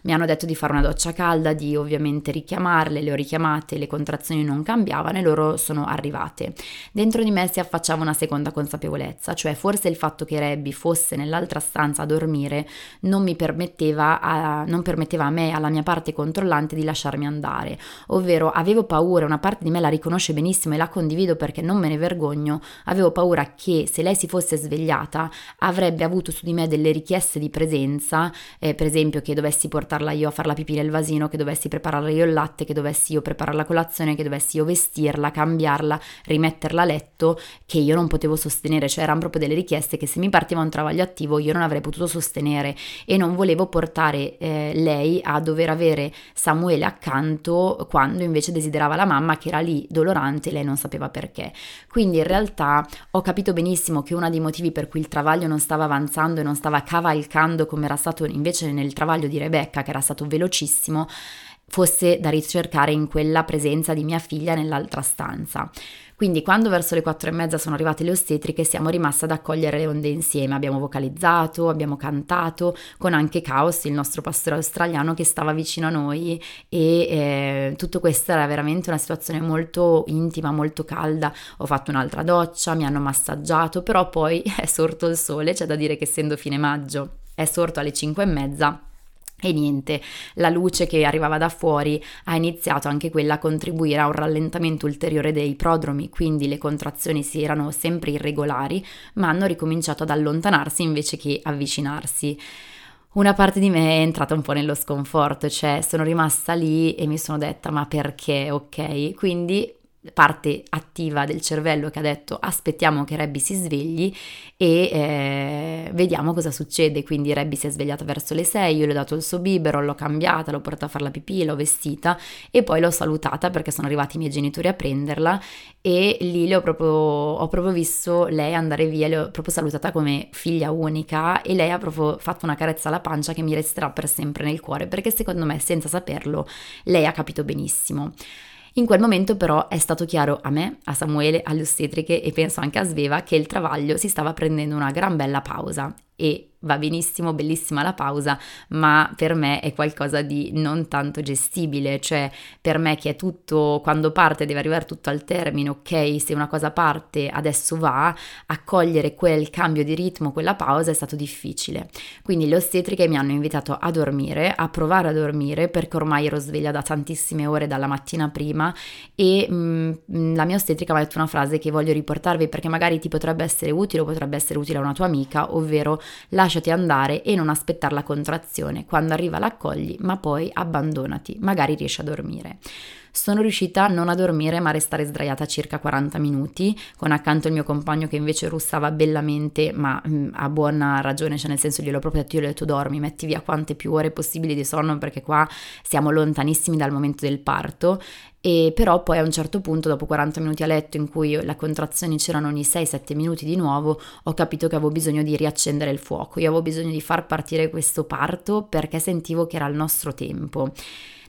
Mi hanno detto di fare una doccia calda, di ovviamente richiamarle, le ho richiamate, le contrazioni non cambiavano e loro sono arrivate. Dentro di me si affacciava una seconda consapevolezza, cioè forse il fatto che Rebby fosse nell'altra stanza a dormire non mi permetteva a, non permetteva a me, alla mia parte controllante, di lasciarmi andare, ovvero avevo paura, una parte di me la riconosce benissimo e la condivido perché non me ne vergogno, avevo paura che se lei si fosse svegliata avrebbe avuto su di me delle richieste di presenza, eh, per esempio che dovessi portarla io a fare la pipì nel vasino, che dovessi prepararle io il latte, che dovessi io preparare la colazione, che dovessi io vestirla, cambiarla, rimetterla a letto, che io non potevo sostenere, cioè erano proprio delle richieste che se mi partiva un travaglio attivo io non avrei potuto sostenere e non volevo portare eh, lei a dover avere Samuele accanto quando invece desiderava la mamma che era lì dolorante e lei non sapeva perché. Quindi in realtà ho capito benissimo che uno dei motivi per cui il travaglio non stava avanzando e non stava cavalcando come era stato invece nel travaglio di Rebecca, che era stato velocissimo, fosse da ricercare in quella presenza di mia figlia nell'altra stanza. Quindi quando verso le quattro e mezza sono arrivate le ostetriche siamo rimaste ad accogliere le onde insieme, abbiamo vocalizzato, abbiamo cantato con anche Caos, il nostro pastore australiano che stava vicino a noi. E eh, tutto questo era veramente una situazione molto intima, molto calda, ho fatto un'altra doccia, mi hanno massaggiato, però poi è sorto il sole, c'è da dire che essendo fine maggio è sorto alle cinque e mezza e niente, la luce che arrivava da fuori ha iniziato anche quella a contribuire a un rallentamento ulteriore dei prodromi, quindi le contrazioni si erano sempre irregolari, ma hanno ricominciato ad allontanarsi invece che avvicinarsi. Una parte di me è entrata un po' nello sconforto, cioè sono rimasta lì e mi sono detta ma perché, ok? Quindi parte attiva del cervello che ha detto aspettiamo che Rebby si svegli e eh, vediamo cosa succede. Quindi Rebby si è svegliata verso le 6, io le ho dato il suo bibero, l'ho cambiata, l'ho portata a fare la pipì, l'ho vestita e poi l'ho salutata perché sono arrivati i miei genitori a prenderla e lì le ho proprio, ho proprio visto lei andare via, le ho proprio salutata come figlia unica e lei ha proprio fatto una carezza alla pancia che mi resterà per sempre nel cuore perché secondo me senza saperlo lei ha capito benissimo. In quel momento però è stato chiaro a me, a Samuele, alle ostetriche e penso anche a Sveva che il travaglio si stava prendendo una gran bella pausa e va benissimo, bellissima la pausa, ma per me è qualcosa di non tanto gestibile, cioè per me che è tutto, quando parte deve arrivare tutto al termine, ok, se una cosa parte adesso va, accogliere quel cambio di ritmo, quella pausa è stato difficile. Quindi le ostetriche mi hanno invitato a dormire, a provare a dormire, perché ormai ero sveglia da tantissime ore dalla mattina prima e mh, mm, la mia ostetrica mi ha detto una frase che voglio riportarvi perché magari ti potrebbe essere utile o potrebbe essere utile a una tua amica, ovvero lascia lasciati andare e non aspettare la contrazione. Quando arriva l'accogli, ma poi abbandonati, magari riesci a dormire. Sono riuscita non a dormire ma a restare sdraiata circa 40 minuti, con accanto il mio compagno che invece russava bellamente, ma mh, mm, a buona ragione, cioè nel senso gliel'ho proprio detto, io le ho detto dormi, metti via quante più ore possibili di sonno perché qua siamo lontanissimi dal momento del parto e però poi a un certo punto, dopo 40 minuti a letto in cui le contrazioni c'erano ogni 6-7 minuti di nuovo, ho capito che avevo bisogno di riaccendere il fuoco, io avevo bisogno di far partire questo parto perché sentivo che era il nostro tempo.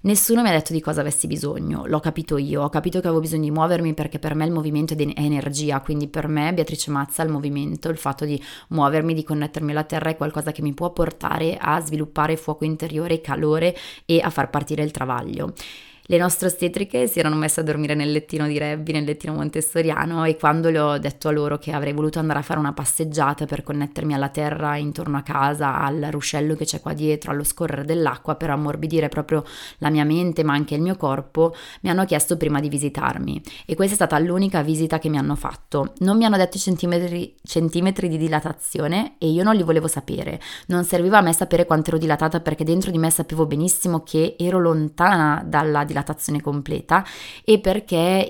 Nessuno mi ha detto di cosa avessi bisogno, l'ho capito io, ho capito che avevo bisogno di muovermi perché per me il movimento è energia, quindi per me Beatrice Mazza il movimento, il fatto di muovermi, di connettermi alla terra è qualcosa che mi può portare a sviluppare fuoco interiore, calore e a far partire il travaglio. Le nostre ostetriche si erano messe a dormire nel lettino di Rebbi, nel lettino montessoriano e quando le ho detto a loro che avrei voluto andare a fare una passeggiata per connettermi alla terra intorno a casa, al ruscello che c'è qua dietro, allo scorrere dell'acqua per ammorbidire proprio la mia mente ma anche il mio corpo, mi hanno chiesto prima di visitarmi e questa è stata l'unica visita che mi hanno fatto. Non mi hanno detto centimetri, centimetri di dilatazione e io non li volevo sapere. Non serviva a me sapere quanto ero dilatata perché dentro di me sapevo benissimo che ero lontana dalla dilatazione dilatazione completa e perché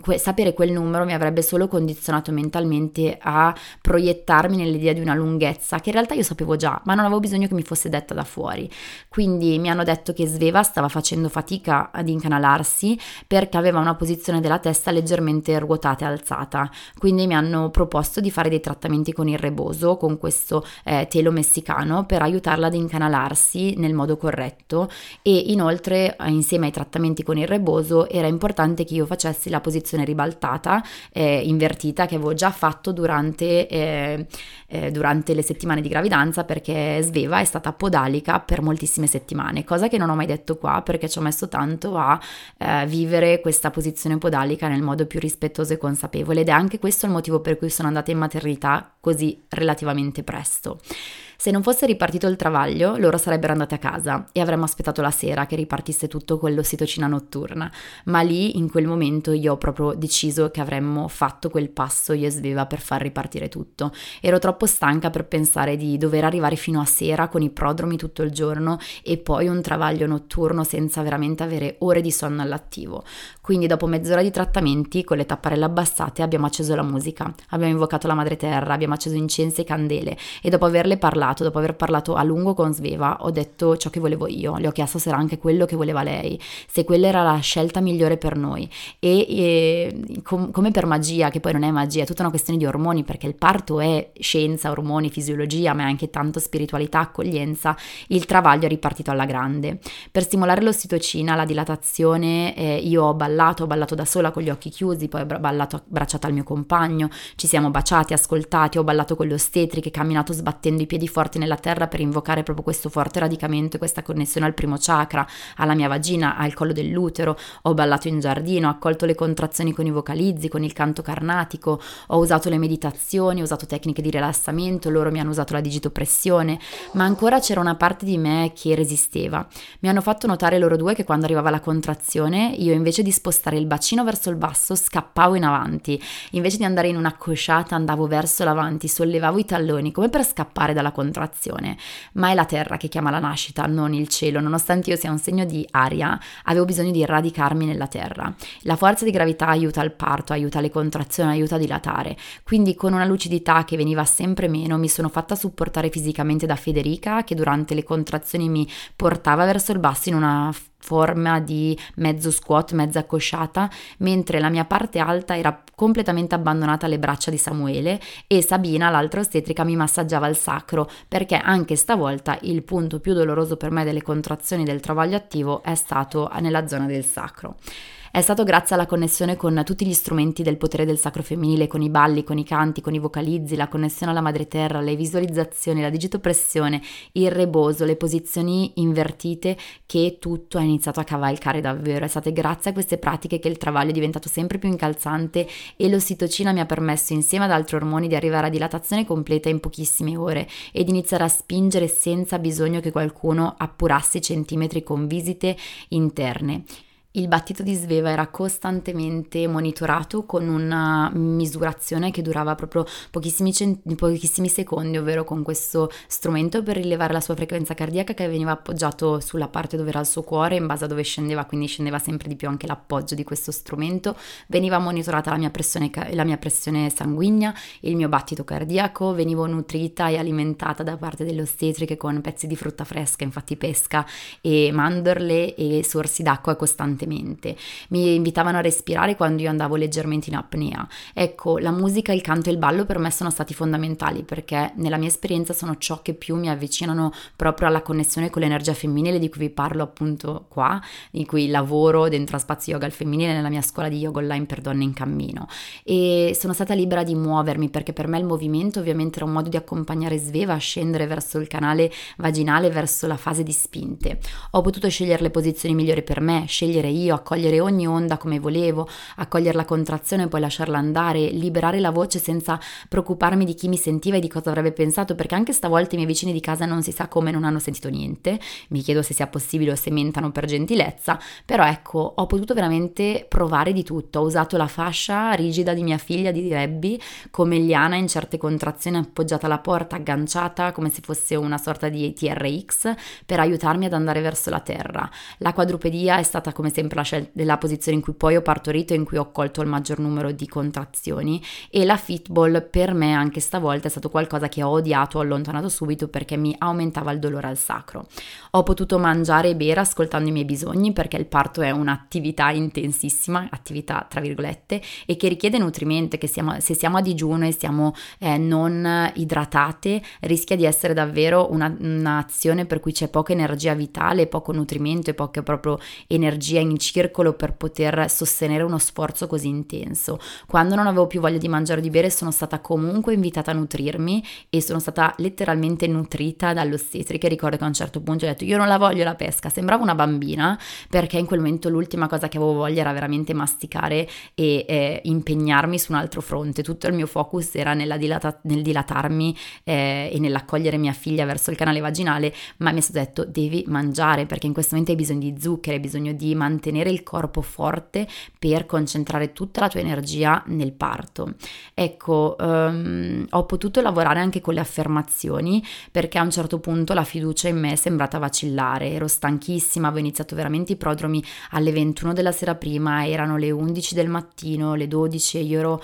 que- sapere quel numero mi avrebbe solo condizionato mentalmente a proiettarmi nell'idea di una lunghezza che in realtà io sapevo già, ma non avevo bisogno che mi fosse detta da fuori. Quindi mi hanno detto che Sveva stava facendo fatica ad incanalarsi perché aveva una posizione della testa leggermente ruotata e alzata. Quindi mi hanno proposto di fare dei trattamenti con il reboso, con questo eh, telo messicano per aiutarla ad incanalarsi nel modo corretto e inoltre insieme ai trattamenti trattamenti con il reboso era importante che io facessi la posizione ribaltata, eh, invertita, che avevo già fatto durante, eh, eh, durante le settimane di gravidanza perché Sveva è stata podalica per moltissime settimane, cosa che non ho mai detto qua perché ci ho messo tanto a eh, vivere questa posizione podalica nel modo più rispettoso e consapevole ed è anche questo il motivo per cui sono andata in maternità così relativamente presto. Se non fosse ripartito il travaglio, loro sarebbero andate a casa e avremmo aspettato la sera che ripartisse tutto con l'ossitocina notturna, ma lì in quel momento io ho proprio deciso che avremmo fatto quel passo io e Sveva per far ripartire tutto. Ero troppo stanca per pensare di dover arrivare fino a sera con i prodromi tutto il giorno e poi un travaglio notturno senza veramente avere ore di sonno all'attivo. Quindi dopo mezz'ora di trattamenti con le tapparelle abbassate abbiamo acceso la musica, abbiamo invocato la madre terra, abbiamo acceso incensi e candele e dopo averle parlato parlato, dopo aver parlato a lungo con Sveva, ho detto ciò che volevo io, le ho chiesto se era anche quello che voleva lei, se quella era la scelta migliore per noi e, e com- come per magia, che poi non è magia, è tutta una questione di ormoni perché il parto è scienza, ormoni, fisiologia, ma è anche tanto spiritualità, accoglienza, il travaglio è ripartito alla grande. Per stimolare l'ossitocina, la dilatazione, eh, io ho ballato, ho ballato da sola con gli occhi chiusi, poi ho ballato abbracciata al mio compagno, ci siamo baciati, ascoltati, ho ballato con le ostetriche, camminato sbattendo i piedi fuori forti nella terra per invocare proprio questo forte radicamento, questa connessione al primo chakra, alla mia vagina, al collo dell'utero, ho ballato in giardino, ho accolto le contrazioni con i vocalizzi, con il canto carnatico, ho usato le meditazioni, ho usato tecniche di rilassamento, loro mi hanno usato la digitopressione, ma ancora c'era una parte di me che resisteva. Mi hanno fatto notare loro due che quando arrivava la contrazione, io invece di spostare il bacino verso il basso, scappavo in avanti, invece di andare in una cosciata andavo verso l'avanti, sollevavo i talloni come per scappare dalla contrazione contrazione, ma è la terra che chiama la nascita, non il cielo. Nonostante io sia un segno di aria, avevo bisogno di radicarmi nella terra. La forza di gravità aiuta il parto, aiuta le contrazioni, aiuta a dilatare. Quindi con una lucidità che veniva sempre meno, mi sono fatta supportare fisicamente da Federica che durante le contrazioni mi portava verso il basso in una forma di mezzo squat, mezza accosciata, mentre la mia parte alta era completamente abbandonata alle braccia di Samuele e Sabina, l'altra ostetrica, mi massaggiava il sacro perché anche stavolta il punto più doloroso per me delle contrazioni del travaglio attivo è stato nella zona del sacro. È stato grazie alla connessione con tutti gli strumenti del potere del sacro femminile, con i balli, con i canti, con i vocalizzi, la connessione alla madre terra, le visualizzazioni, la digitopressione, il reboso, le posizioni invertite che tutto ha iniziato a cavalcare davvero. È state grazie a queste pratiche che il travaglio è diventato sempre più incalzante e l'ossitocina mi ha permesso insieme ad altri ormoni di arrivare a dilatazione completa in pochissime ore ed iniziare a spingere senza bisogno che qualcuno appurasse i centimetri con visite interne. Il battito di Sveva era costantemente monitorato con una misurazione che durava proprio pochissimi, cent- pochissimi, secondi, ovvero con questo strumento per rilevare la sua frequenza cardiaca che veniva appoggiato sulla parte dove era il suo cuore, in base a dove scendeva, quindi scendeva sempre di più anche l'appoggio di questo strumento. Veniva monitorata la mia pressione, la mia pressione sanguigna, il mio battito cardiaco, venivo nutrita e alimentata da parte delle ostetriche con pezzi di frutta fresca, infatti pesca e mandorle e sorsi d'acqua costantemente costantemente. Mi invitavano a respirare quando io andavo leggermente in apnea. Ecco, la musica, il canto e il ballo per me sono stati fondamentali perché nella mia esperienza sono ciò che più mi avvicinano proprio alla connessione con l'energia femminile di cui vi parlo appunto qua, di cui lavoro dentro a Spazio Yoga al femminile nella mia scuola di yoga online per donne in cammino. E sono stata libera di muovermi perché per me il movimento ovviamente era un modo di accompagnare Sveva a scendere verso il canale vaginale, verso la fase di spinte. Ho potuto scegliere le posizioni migliori per me, scegliere io, accogliere ogni onda come volevo, accogliere la contrazione e poi lasciarla andare, liberare la voce senza preoccuparmi di chi mi sentiva e di cosa avrebbe pensato, perché anche stavolta i miei vicini di casa non si sa come non hanno sentito niente, mi chiedo se sia possibile o se mentano per gentilezza, però ecco, ho potuto veramente provare di tutto, ho usato la fascia rigida di mia figlia di Rebby come liana in certe contrazioni appoggiata alla porta, agganciata come se fosse una sorta di TRX per aiutarmi ad andare verso la terra. La quadrupedia è stata come se sempre la, scel- la posizione in cui poi ho partorito e in cui ho colto il maggior numero di contrazioni e la fitball per me anche stavolta è stato qualcosa che ho odiato, ho allontanato subito perché mi aumentava il dolore al sacro. Ho potuto mangiare e bere ascoltando i miei bisogni perché il parto è un'attività intensissima, attività tra virgolette, e che richiede nutrimento, che siamo, se siamo a digiuno e siamo eh, non idratate rischia di essere davvero una, un'azione per cui c'è poca energia vitale, poco nutrimento e poca proprio energia in semicircolo per poter sostenere uno sforzo così intenso. Quando non avevo più voglia di mangiare o di bere sono stata comunque invitata a nutrirmi e sono stata letteralmente nutrita dall'ostetrica. Ricordo che a un certo punto ho detto io non la voglio la pesca, sembrava una bambina perché in quel momento l'ultima cosa che avevo voglia era veramente masticare e eh, impegnarmi su un altro fronte. Tutto il mio focus era dilata- nel dilatarmi eh, e nell'accogliere mia figlia verso il canale vaginale, ma mi è stato detto devi mangiare perché in questo momento hai bisogno di zucchero, hai bisogno di mantenere il corpo forte per concentrare tutta la tua energia nel parto. Ecco, um, ho potuto lavorare anche con le affermazioni perché a un certo punto la fiducia in me è sembrata vacillare, ero stanchissima, avevo iniziato veramente i prodromi alle 21 della sera prima, erano le 11 del mattino, le 12 e io ero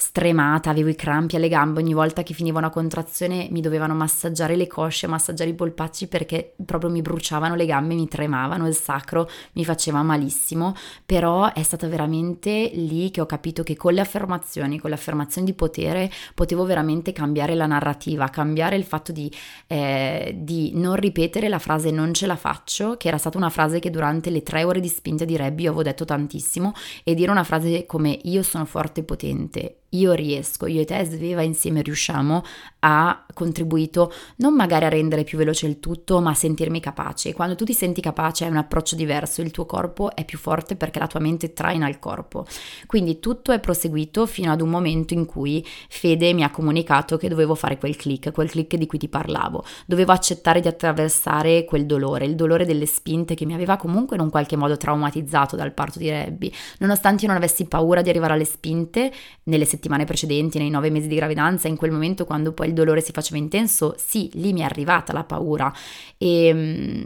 stremata, avevo i crampi alle gambe, ogni volta che finiva una contrazione mi dovevano massaggiare le cosce, massaggiare i polpacci perché proprio mi bruciavano le gambe, mi tremavano, il sacro mi faceva malissimo, però è stata veramente lì che ho capito che con le affermazioni, con le affermazioni di potere, potevo veramente cambiare la narrativa, cambiare il fatto di, eh, di non ripetere la frase non ce la faccio, che era stata una frase che durante le tre ore di spinta di Rebby avevo detto tantissimo, e dire una frase come io sono forte e potente io riesco, io e te Sveva insieme riusciamo ha contribuito non magari a rendere più veloce il tutto, ma a sentirmi capace. Quando tu ti senti capace hai un approccio diverso, il tuo corpo è più forte perché la tua mente traina il corpo. Quindi tutto è proseguito fino ad un momento in cui Fede mi ha comunicato che dovevo fare quel click, quel click di cui ti parlavo. Dovevo accettare di attraversare quel dolore, il dolore delle spinte che mi aveva comunque in un qualche modo traumatizzato dal parto di Rebby. Nonostante io non avessi paura di arrivare alle spinte nelle settimane precedenti, nei nove mesi di gravidanza, in quel momento quando poi il dolore si faceva intenso, sì, lì mi è arrivata la paura. E mm,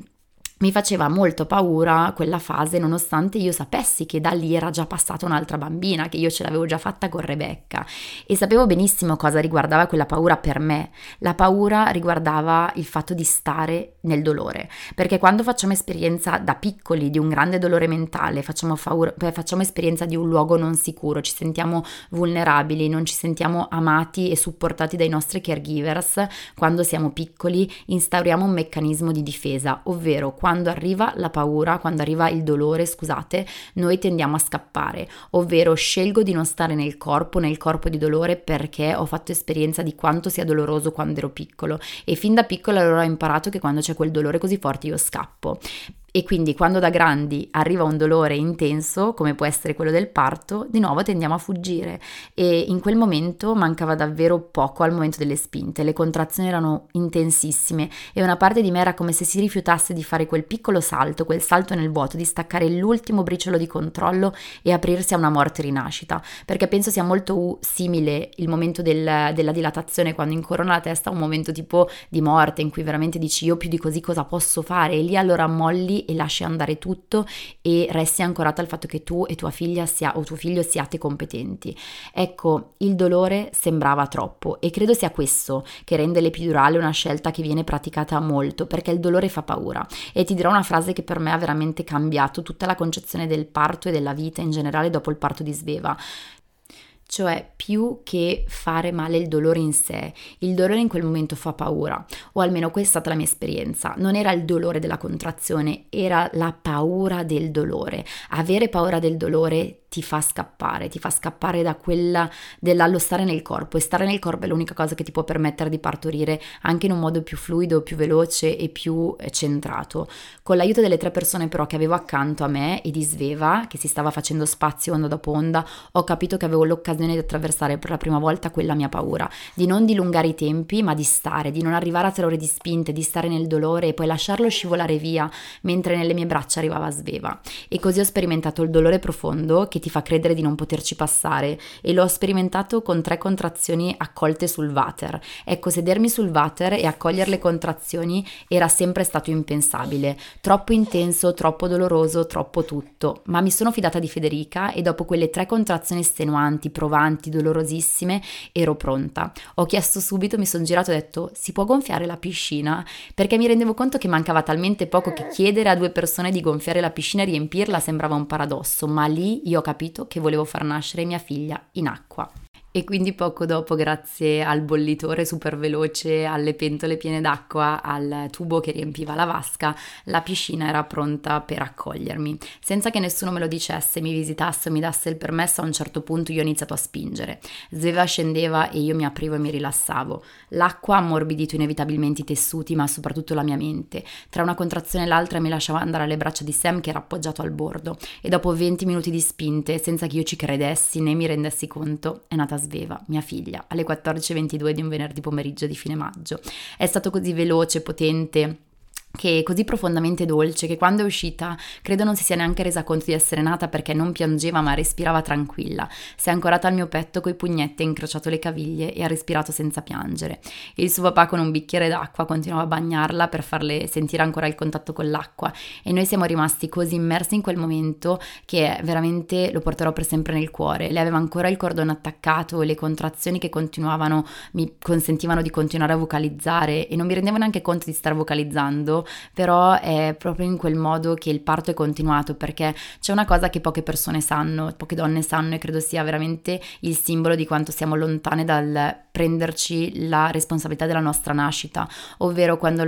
mi faceva molto paura quella fase nonostante io sapessi che da lì era già passata un'altra bambina, che io ce l'avevo già fatta con Rebecca e sapevo benissimo cosa riguardava quella paura per me. La paura riguardava il fatto di stare nel dolore, perché quando facciamo esperienza da piccoli di un grande dolore mentale, facciamo, faura, facciamo esperienza di un luogo non sicuro, ci sentiamo vulnerabili, non ci sentiamo amati e supportati dai nostri caregivers, quando siamo piccoli instauriamo un meccanismo di difesa, ovvero quando arriva la paura, quando arriva il dolore, scusate, noi tendiamo a scappare, ovvero scelgo di non stare nel corpo, nel corpo di dolore perché ho fatto esperienza di quanto sia doloroso quando ero piccolo e fin da piccola allora ho imparato che quando c'è quel dolore così forte io scappo. E quindi quando da grandi arriva un dolore intenso, come può essere quello del parto, di nuovo tendiamo a fuggire. E in quel momento mancava davvero poco al momento delle spinte, le contrazioni erano intensissime e una parte di me era come se si rifiutasse di fare quel piccolo salto, quel salto nel vuoto, di staccare l'ultimo briciolo di controllo e aprirsi a una morte rinascita, perché penso sia molto simile il momento del, della dilatazione quando incorona la testa, un momento tipo di morte in cui veramente dici io più di così cosa posso fare? E lì allora molli e lasci andare tutto e resti ancorata al fatto che tu e tua figlia sia, o tuo figlio siate competenti. Ecco, il dolore sembrava troppo e credo sia questo che rende l'epidurale una scelta che viene praticata molto perché il dolore fa paura e ti dirò una frase che per me ha veramente cambiato tutta la concezione del parto e della vita in generale dopo il parto di Sveva cioè più che fare male il dolore in sé, il dolore in quel momento fa paura, o almeno questa è stata la mia esperienza, non era il dolore della contrazione, era la paura del dolore. Avere paura del dolore ti fa scappare, ti fa scappare da quella dello stare nel corpo e stare nel corpo è l'unica cosa che ti può permettere di partorire anche in un modo più fluido, più veloce e più eh, centrato. Con l'aiuto delle tre persone però che avevo accanto a me e di Sveva, che si stava facendo spazio onda dopo onda, ho capito che avevo l'occasione di attraversare per la prima volta quella mia paura, di non dilungare i tempi, ma di stare, di non arrivare a tre ore di spinte, di stare nel dolore e poi lasciarlo scivolare via mentre nelle mie braccia arrivava Sveva. E così ho sperimentato il dolore profondo che ti fa credere di non poterci passare e l'ho sperimentato con tre contrazioni accolte sul water. Ecco, sedermi sul water e accogliere le contrazioni era sempre stato impensabile, troppo intenso, troppo doloroso, troppo tutto, ma mi sono fidata di Federica e dopo quelle tre contrazioni estenuanti, provanti, dolorosissime, ero pronta. Ho chiesto subito, mi sono girato e ho detto si può gonfiare la piscina? Perché mi rendevo conto che mancava talmente poco che chiedere a due persone di gonfiare la piscina e riempirla sembrava un paradosso, ma lì io ho capito capito che volevo far nascere mia figlia in acqua. E quindi poco dopo, grazie al bollitore super veloce, alle pentole piene d'acqua, al tubo che riempiva la vasca, la piscina era pronta per accogliermi. Senza che nessuno me lo dicesse, mi visitasse o mi dasse il permesso, a un certo punto io ho iniziato a spingere. Sveva scendeva e io mi aprivo e mi rilassavo. L'acqua ha ammorbidito inevitabilmente i tessuti, ma soprattutto la mia mente. Tra una contrazione e l'altra mi lasciava andare alle braccia di Sam che era appoggiato al bordo e dopo 20 minuti di spinte, senza che io ci credessi né mi rendessi conto, è nata Sveva, mia figlia, alle 14.22 di un venerdì pomeriggio di fine maggio. È stato così veloce, potente che è così profondamente dolce che quando è uscita credo non si sia neanche resa conto di essere nata perché non piangeva ma respirava tranquilla. Si è ancorata al mio petto coi pugnetti, ha incrociato le caviglie e ha respirato senza piangere. Il suo papà con un bicchiere d'acqua continuava a bagnarla per farle sentire ancora il contatto con l'acqua e noi siamo rimasti così immersi in quel momento che veramente lo porterò per sempre nel cuore. Lei aveva ancora il cordone attaccato e le contrazioni che continuavano mi consentivano di continuare a vocalizzare e non mi rendevo neanche conto di star vocalizzando però è proprio in quel modo che il parto è continuato perché c'è una cosa che poche persone sanno, poche donne sanno e credo sia veramente il simbolo di quanto siamo lontane dal prenderci la responsabilità della nostra nascita, ovvero quando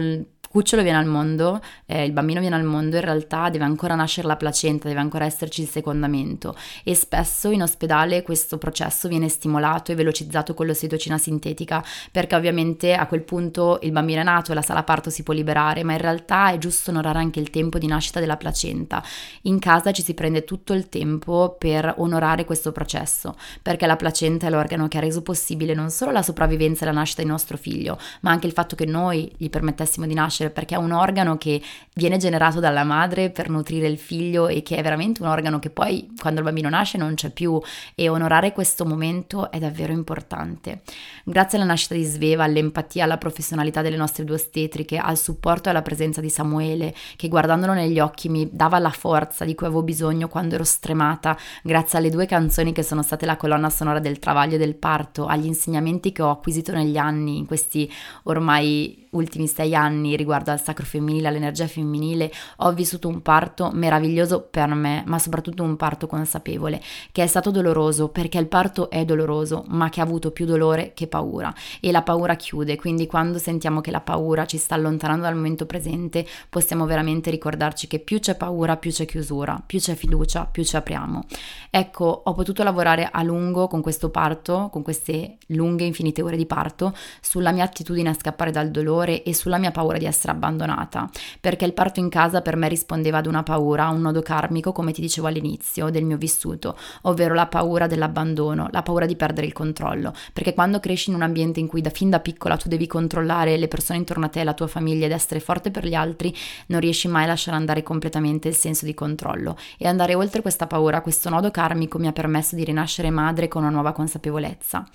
cucciolo viene al mondo, eh, il bambino viene al mondo, in realtà deve ancora nascere la placenta, deve ancora esserci il secondamento e spesso in ospedale questo processo viene stimolato e velocizzato con l'ossitocina sintetica perché ovviamente a quel punto il bambino è nato e la sala parto si può liberare, ma in realtà è giusto onorare anche il tempo di nascita della placenta. In casa ci si prende tutto il tempo per onorare questo processo, perché la placenta è l'organo che ha reso possibile non solo la sopravvivenza e la nascita di nostro figlio, ma anche il fatto che noi gli permettessimo di nascere nascere perché è un organo che viene generato dalla madre per nutrire il figlio e che è veramente un organo che poi quando il bambino nasce non c'è più e onorare questo momento è davvero importante. Grazie alla nascita di Sveva, all'empatia, alla professionalità delle nostre due ostetriche, al supporto e alla presenza di Samuele che guardandolo negli occhi mi dava la forza di cui avevo bisogno quando ero stremata, grazie alle due canzoni che sono state la colonna sonora del travaglio e del parto, agli insegnamenti che ho acquisito negli anni, in questi ormai ultimi sei anni riguardo al sacro femminile, all'energia femminile, ho vissuto un parto meraviglioso per me, ma soprattutto un parto consapevole, che è stato doloroso perché il parto è doloroso, ma che ha avuto più dolore che paura e la paura chiude, quindi quando sentiamo che la paura ci sta allontanando dal momento presente, possiamo veramente ricordarci che più c'è paura, più c'è chiusura, più c'è fiducia, più ci apriamo. Ecco, ho potuto lavorare a lungo con questo parto, con queste lunghe infinite ore di parto, sulla mia attitudine a scappare dal dolore, dolore e sulla mia paura di essere abbandonata, perché il parto in casa per me rispondeva ad una paura, un nodo karmico, come ti dicevo all'inizio del mio vissuto, ovvero la paura dell'abbandono, la paura di perdere il controllo, perché quando cresci in un ambiente in cui da fin da piccola tu devi controllare le persone intorno a te, la tua famiglia ed essere forte per gli altri, non riesci mai a lasciare andare completamente il senso di controllo e andare oltre questa paura, questo nodo karmico mi ha permesso di rinascere madre con una nuova consapevolezza.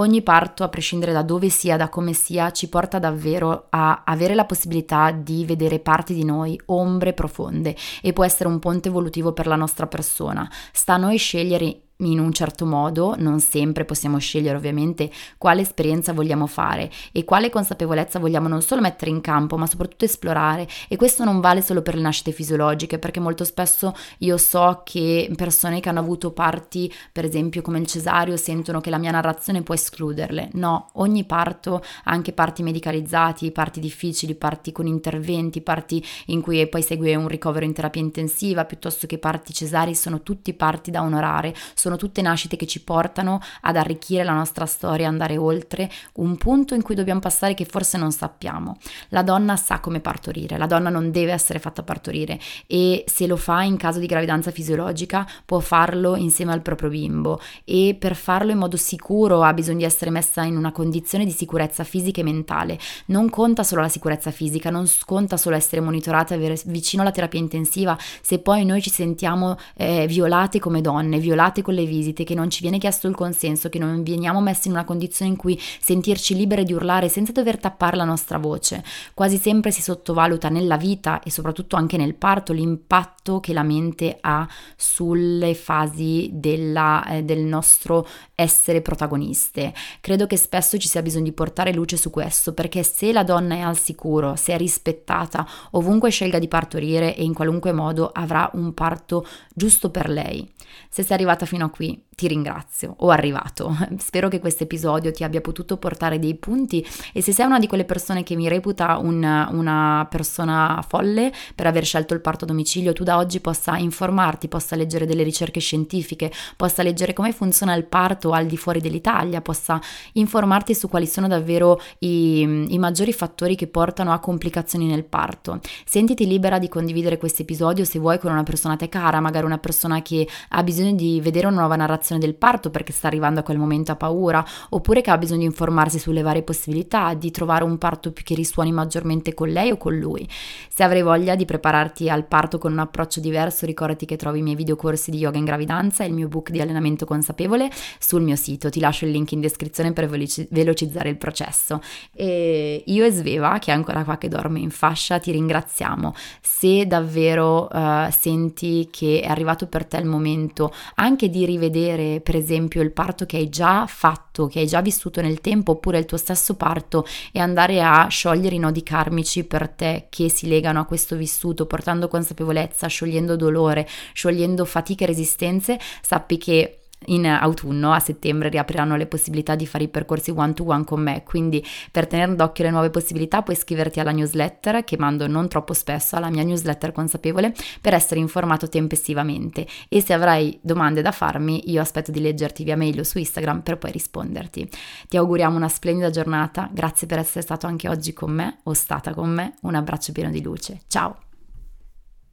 Ogni parto, a prescindere da dove sia, da come sia, ci porta davvero a avere la possibilità di vedere parti di noi, ombre profonde, e può essere un ponte evolutivo per la nostra persona. Sta a noi scegliere in un certo modo, non sempre possiamo scegliere ovviamente quale esperienza vogliamo fare e quale consapevolezza vogliamo non solo mettere in campo, ma soprattutto esplorare. E questo non vale solo per le nascite fisiologiche, perché molto spesso io so che persone che hanno avuto parti, per esempio come il cesario, sentono che la mia narrazione può escluderle. No, ogni parto, anche parti medicalizzati, parti difficili, parti con interventi, parti in cui poi segue un ricovero in terapia intensiva, piuttosto che parti cesari, sono tutti parti da onorare. Sono tutte nascite che ci portano ad arricchire la nostra storia, andare oltre un punto in cui dobbiamo passare che forse non sappiamo. La donna sa come partorire, la donna non deve essere fatta partorire e se lo fa in caso di gravidanza fisiologica può farlo insieme al proprio bimbo e per farlo in modo sicuro ha bisogno di essere messa in una condizione di sicurezza fisica e mentale. Non conta solo la sicurezza fisica, non conta solo essere monitorate, avere vicino alla terapia intensiva, se poi noi ci sentiamo eh, violate come donne, violate con le le visite, che non ci viene chiesto il consenso, che non veniamo messi in una condizione in cui sentirci libere di urlare senza dover tappare la nostra voce. Quasi sempre si sottovaluta nella vita e soprattutto anche nel parto l'impatto che la mente ha sulle fasi della, eh, del nostro essere protagoniste. Credo che spesso ci sia bisogno di portare luce su questo perché se la donna è al sicuro, se è rispettata, ovunque scelga di partorire e in qualunque modo avrà un parto giusto per lei. Se sei arrivata fino a qui, ti ringrazio, o arrivato. Spero che questo episodio ti abbia potuto portare dei punti e se sei una di quelle persone che mi reputa un, una persona folle per aver scelto il parto a domicilio, tu da oggi possa informarti, possa leggere delle ricerche scientifiche, possa leggere come funziona il parto al di fuori dell'Italia, possa informarti su quali sono davvero i, i maggiori fattori che portano a complicazioni nel parto. Sentiti libera di condividere questo episodio se vuoi con una persona a te cara, magari una persona che ha bisogno di vedere una nuova narrazione del parto perché sta arrivando a quel momento a paura, oppure che ha bisogno di informarsi sulle varie possibilità, di trovare un parto che risuoni maggiormente con lei o con lui. Se avrai voglia di prepararti al parto con un approccio diverso, ricordati che trovi i miei videocorsi di yoga in gravidanza e il mio book di allenamento consapevole sul mio sito. Ti lascio il link in descrizione per velocizzare il processo. E io e Sveva, che è ancora qua che dorme in fascia, ti ringraziamo. Se davvero uh, senti che è arrivato per te il momento anche di rivedere vedere per esempio il parto che hai già fatto, che hai già vissuto nel tempo, oppure il tuo stesso parto e andare a sciogliere i nodi karmici per te che si legano a questo vissuto, portando consapevolezza, sciogliendo dolore, sciogliendo fatiche e resistenze, sappi che in autunno, a settembre, riapriranno le possibilità di fare i percorsi one to one con me, quindi per tenere d'occhio le nuove possibilità puoi iscriverti alla newsletter che mando non troppo spesso, alla mia newsletter consapevole, per essere informato tempestivamente. E se avrai domande da farmi io aspetto di leggerti via mail o su Instagram per poi risponderti. Ti auguriamo una splendida giornata, grazie per essere stato anche oggi con me o stata con me, un abbraccio pieno di luce, ciao!